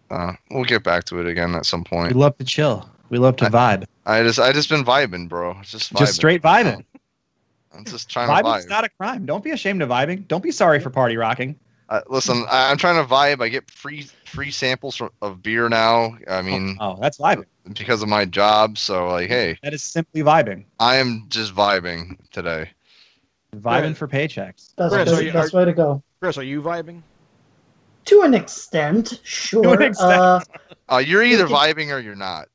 uh, we'll get back to it again at some point. We love to chill. We love to vibe. I just I just been vibing, bro. Just vibing. Just straight vibing. I'm just trying to vibe. Vibing's vibe. not a crime. Don't be ashamed of vibing. Don't be sorry for party rocking. Uh, listen, I, I'm trying to vibe. I get free free samples from, of beer now. I mean, oh, that's vibing. because of my job. So like, hey, That is simply vibing. I am just vibing today. Vibing Right. for paychecks. That's Chris, the best way to go. Chris, are you vibing? To an extent, sure. an extent. Uh, Uh, you're either vibing or you're not.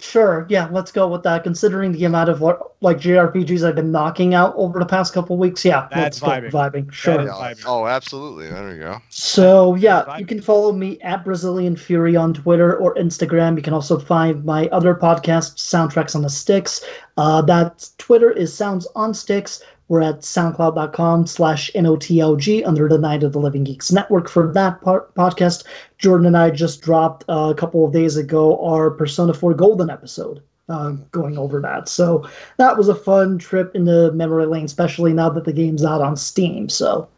Sure, yeah, let's go with that. Considering the amount of what like JRPGs I've been knocking out over the past couple weeks, yeah, That's let's go vibing. vibing. Sure. is vibing. Oh, absolutely. There we go. So yeah, you can follow me at Brazilian Fury on Twitter or Instagram. You can also find my other podcast, Soundtracks on the Sticks. Uh, that Twitter is Sounds on Sticks. We're at soundcloud.com slash NOTLG under the Night of the Living Geeks Network for that part, podcast. Jordan and I just dropped uh, a couple of days ago our Persona 4 Golden episode. Uh, going over that. So that was a fun trip into memory lane, especially now that the game's out on Steam. So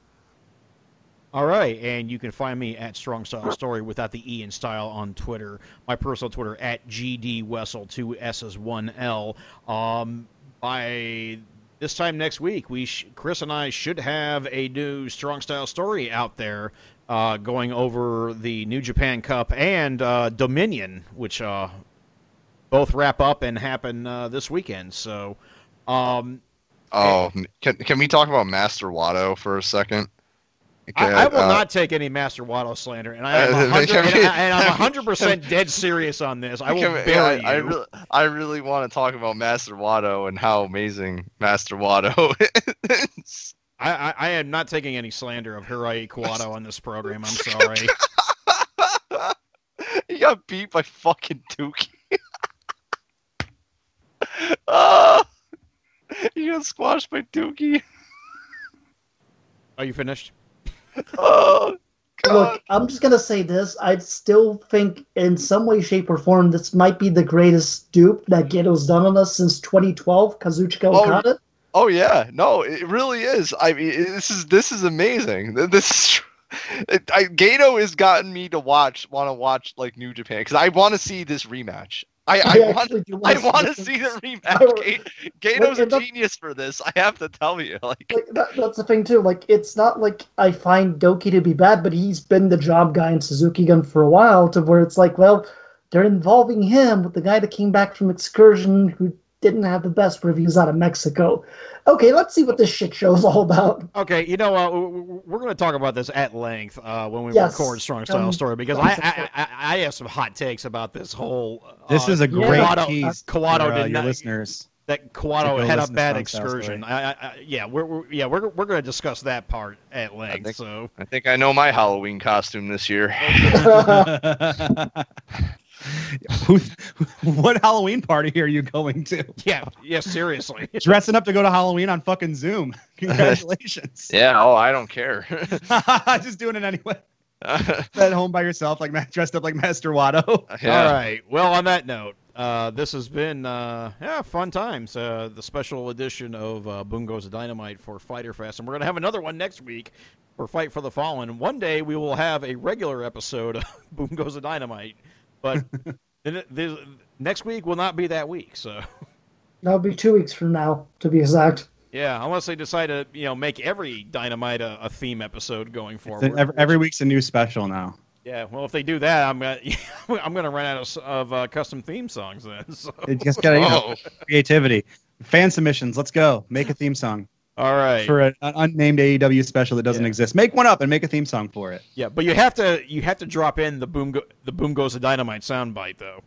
All right, and you can find me at Strong Style Story without the E in style on Twitter. My personal Twitter at GD Wessel, two S's, one L. Um, by this time next week, we sh- Chris and I should have a new Strong Style Story out there, uh, going over the New Japan Cup and uh, Dominion, which uh, both wrap up and happen uh, this weekend. So, um, Oh, can can we talk about Master Wato for a second? I, Okay, I will uh, not take any Master Wato slander, and I am Uh, 100, can we- and, I, I'm 100 percent dead serious on this. I will bury I, I you. really, I really want to talk about Master Wato and how amazing Master Wato is. I, I, I am not taking any slander of Hirai Kawato on this program. I'm sorry. he got beat by fucking Douki. oh, he got squashed by Douki. Are you finished? Oh. Look, I'm just gonna say this. I still think, in some way, shape, or form, this might be the greatest dupe that Gedo's done on us since 2012. Kazuchika Oh, Okada. Oh yeah, no, it really is. I mean, this is this is amazing. This is it, I, Gedo has gotten me to watch, want to watch like New Japan because I want to see this rematch. I, I, want, actually I want to see the I rematch. Ga- Gedo's a genius for this. I have to tell you, like, Like, that, that's the thing too. Like, it's not like I find Douki to be bad, but he's been the job guy in Suzuki Gun for a while. To where it's like, well, they're involving him with the guy that came back from excursion who didn't have the best reviews out of Mexico. Okay, let's see what this shit show is all about. Okay, you know, uh, w- w- we're going to talk about this at length uh, when we Yes, record Strong Style um, Story because I, I, I, I have some hot takes about this whole. Uh, This is a great Kawato- tease Kawato for uh, did your not- listeners. that To Kawato had a bad excursion. I, I, I, yeah, we're, we're yeah we're we're going to discuss that part at length. think- so I think I know my Halloween costume this year. Who, what Halloween party are you going to? yeah, yeah, seriously. Dressing up to go to Halloween on fucking Zoom. Congratulations. Yeah. Oh, I don't care. Just doing it anyway. At home by yourself, like dressed up like Master Wato. yeah. All right. Well, on that note, uh, this has been uh, yeah fun times. Uh, the special edition of uh, Boom Goes the Dynamite for Fyter Fest, and we're gonna have another one next week for Fight for the Fallen. One day we will have a regular episode of Boom Goes the Dynamite, but the, the, next week will not be that week. So That'll be two weeks from now, to be exact. yeah, unless they decide to you know make every Dynamite a, a theme episode going forward. every, every week's a new special now. yeah, well, if they do that, I'm gonna I'm gonna run out of, of uh, custom theme songs then. So. It just got you know, Oh, creativity. Fan submissions. Let's go. Make a theme song All right. for a- an unnamed AEW special that doesn't Yeah. exist. Make one up and make a theme song for it. Yeah, but you have to you have to drop in the boom go, the boom goes the dynamite soundbite though.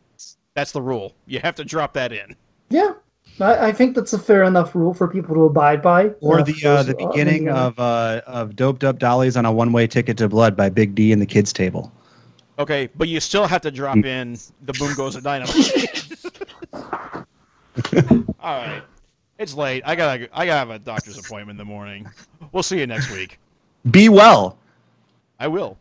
That's the rule. You have to drop that in. Yeah, I, I think that's a fair enough rule for people to abide by. Or Uh, the uh, the uh, beginning maybe- of uh, of doped up dollies on a one way ticket to blood by Big D and the kids table. Okay, but you still have to drop in the boom goes the dynamite. All right, it's late. I gotta I gotta have a doctor's appointment in the morning. We'll see you next week. Be well. I will.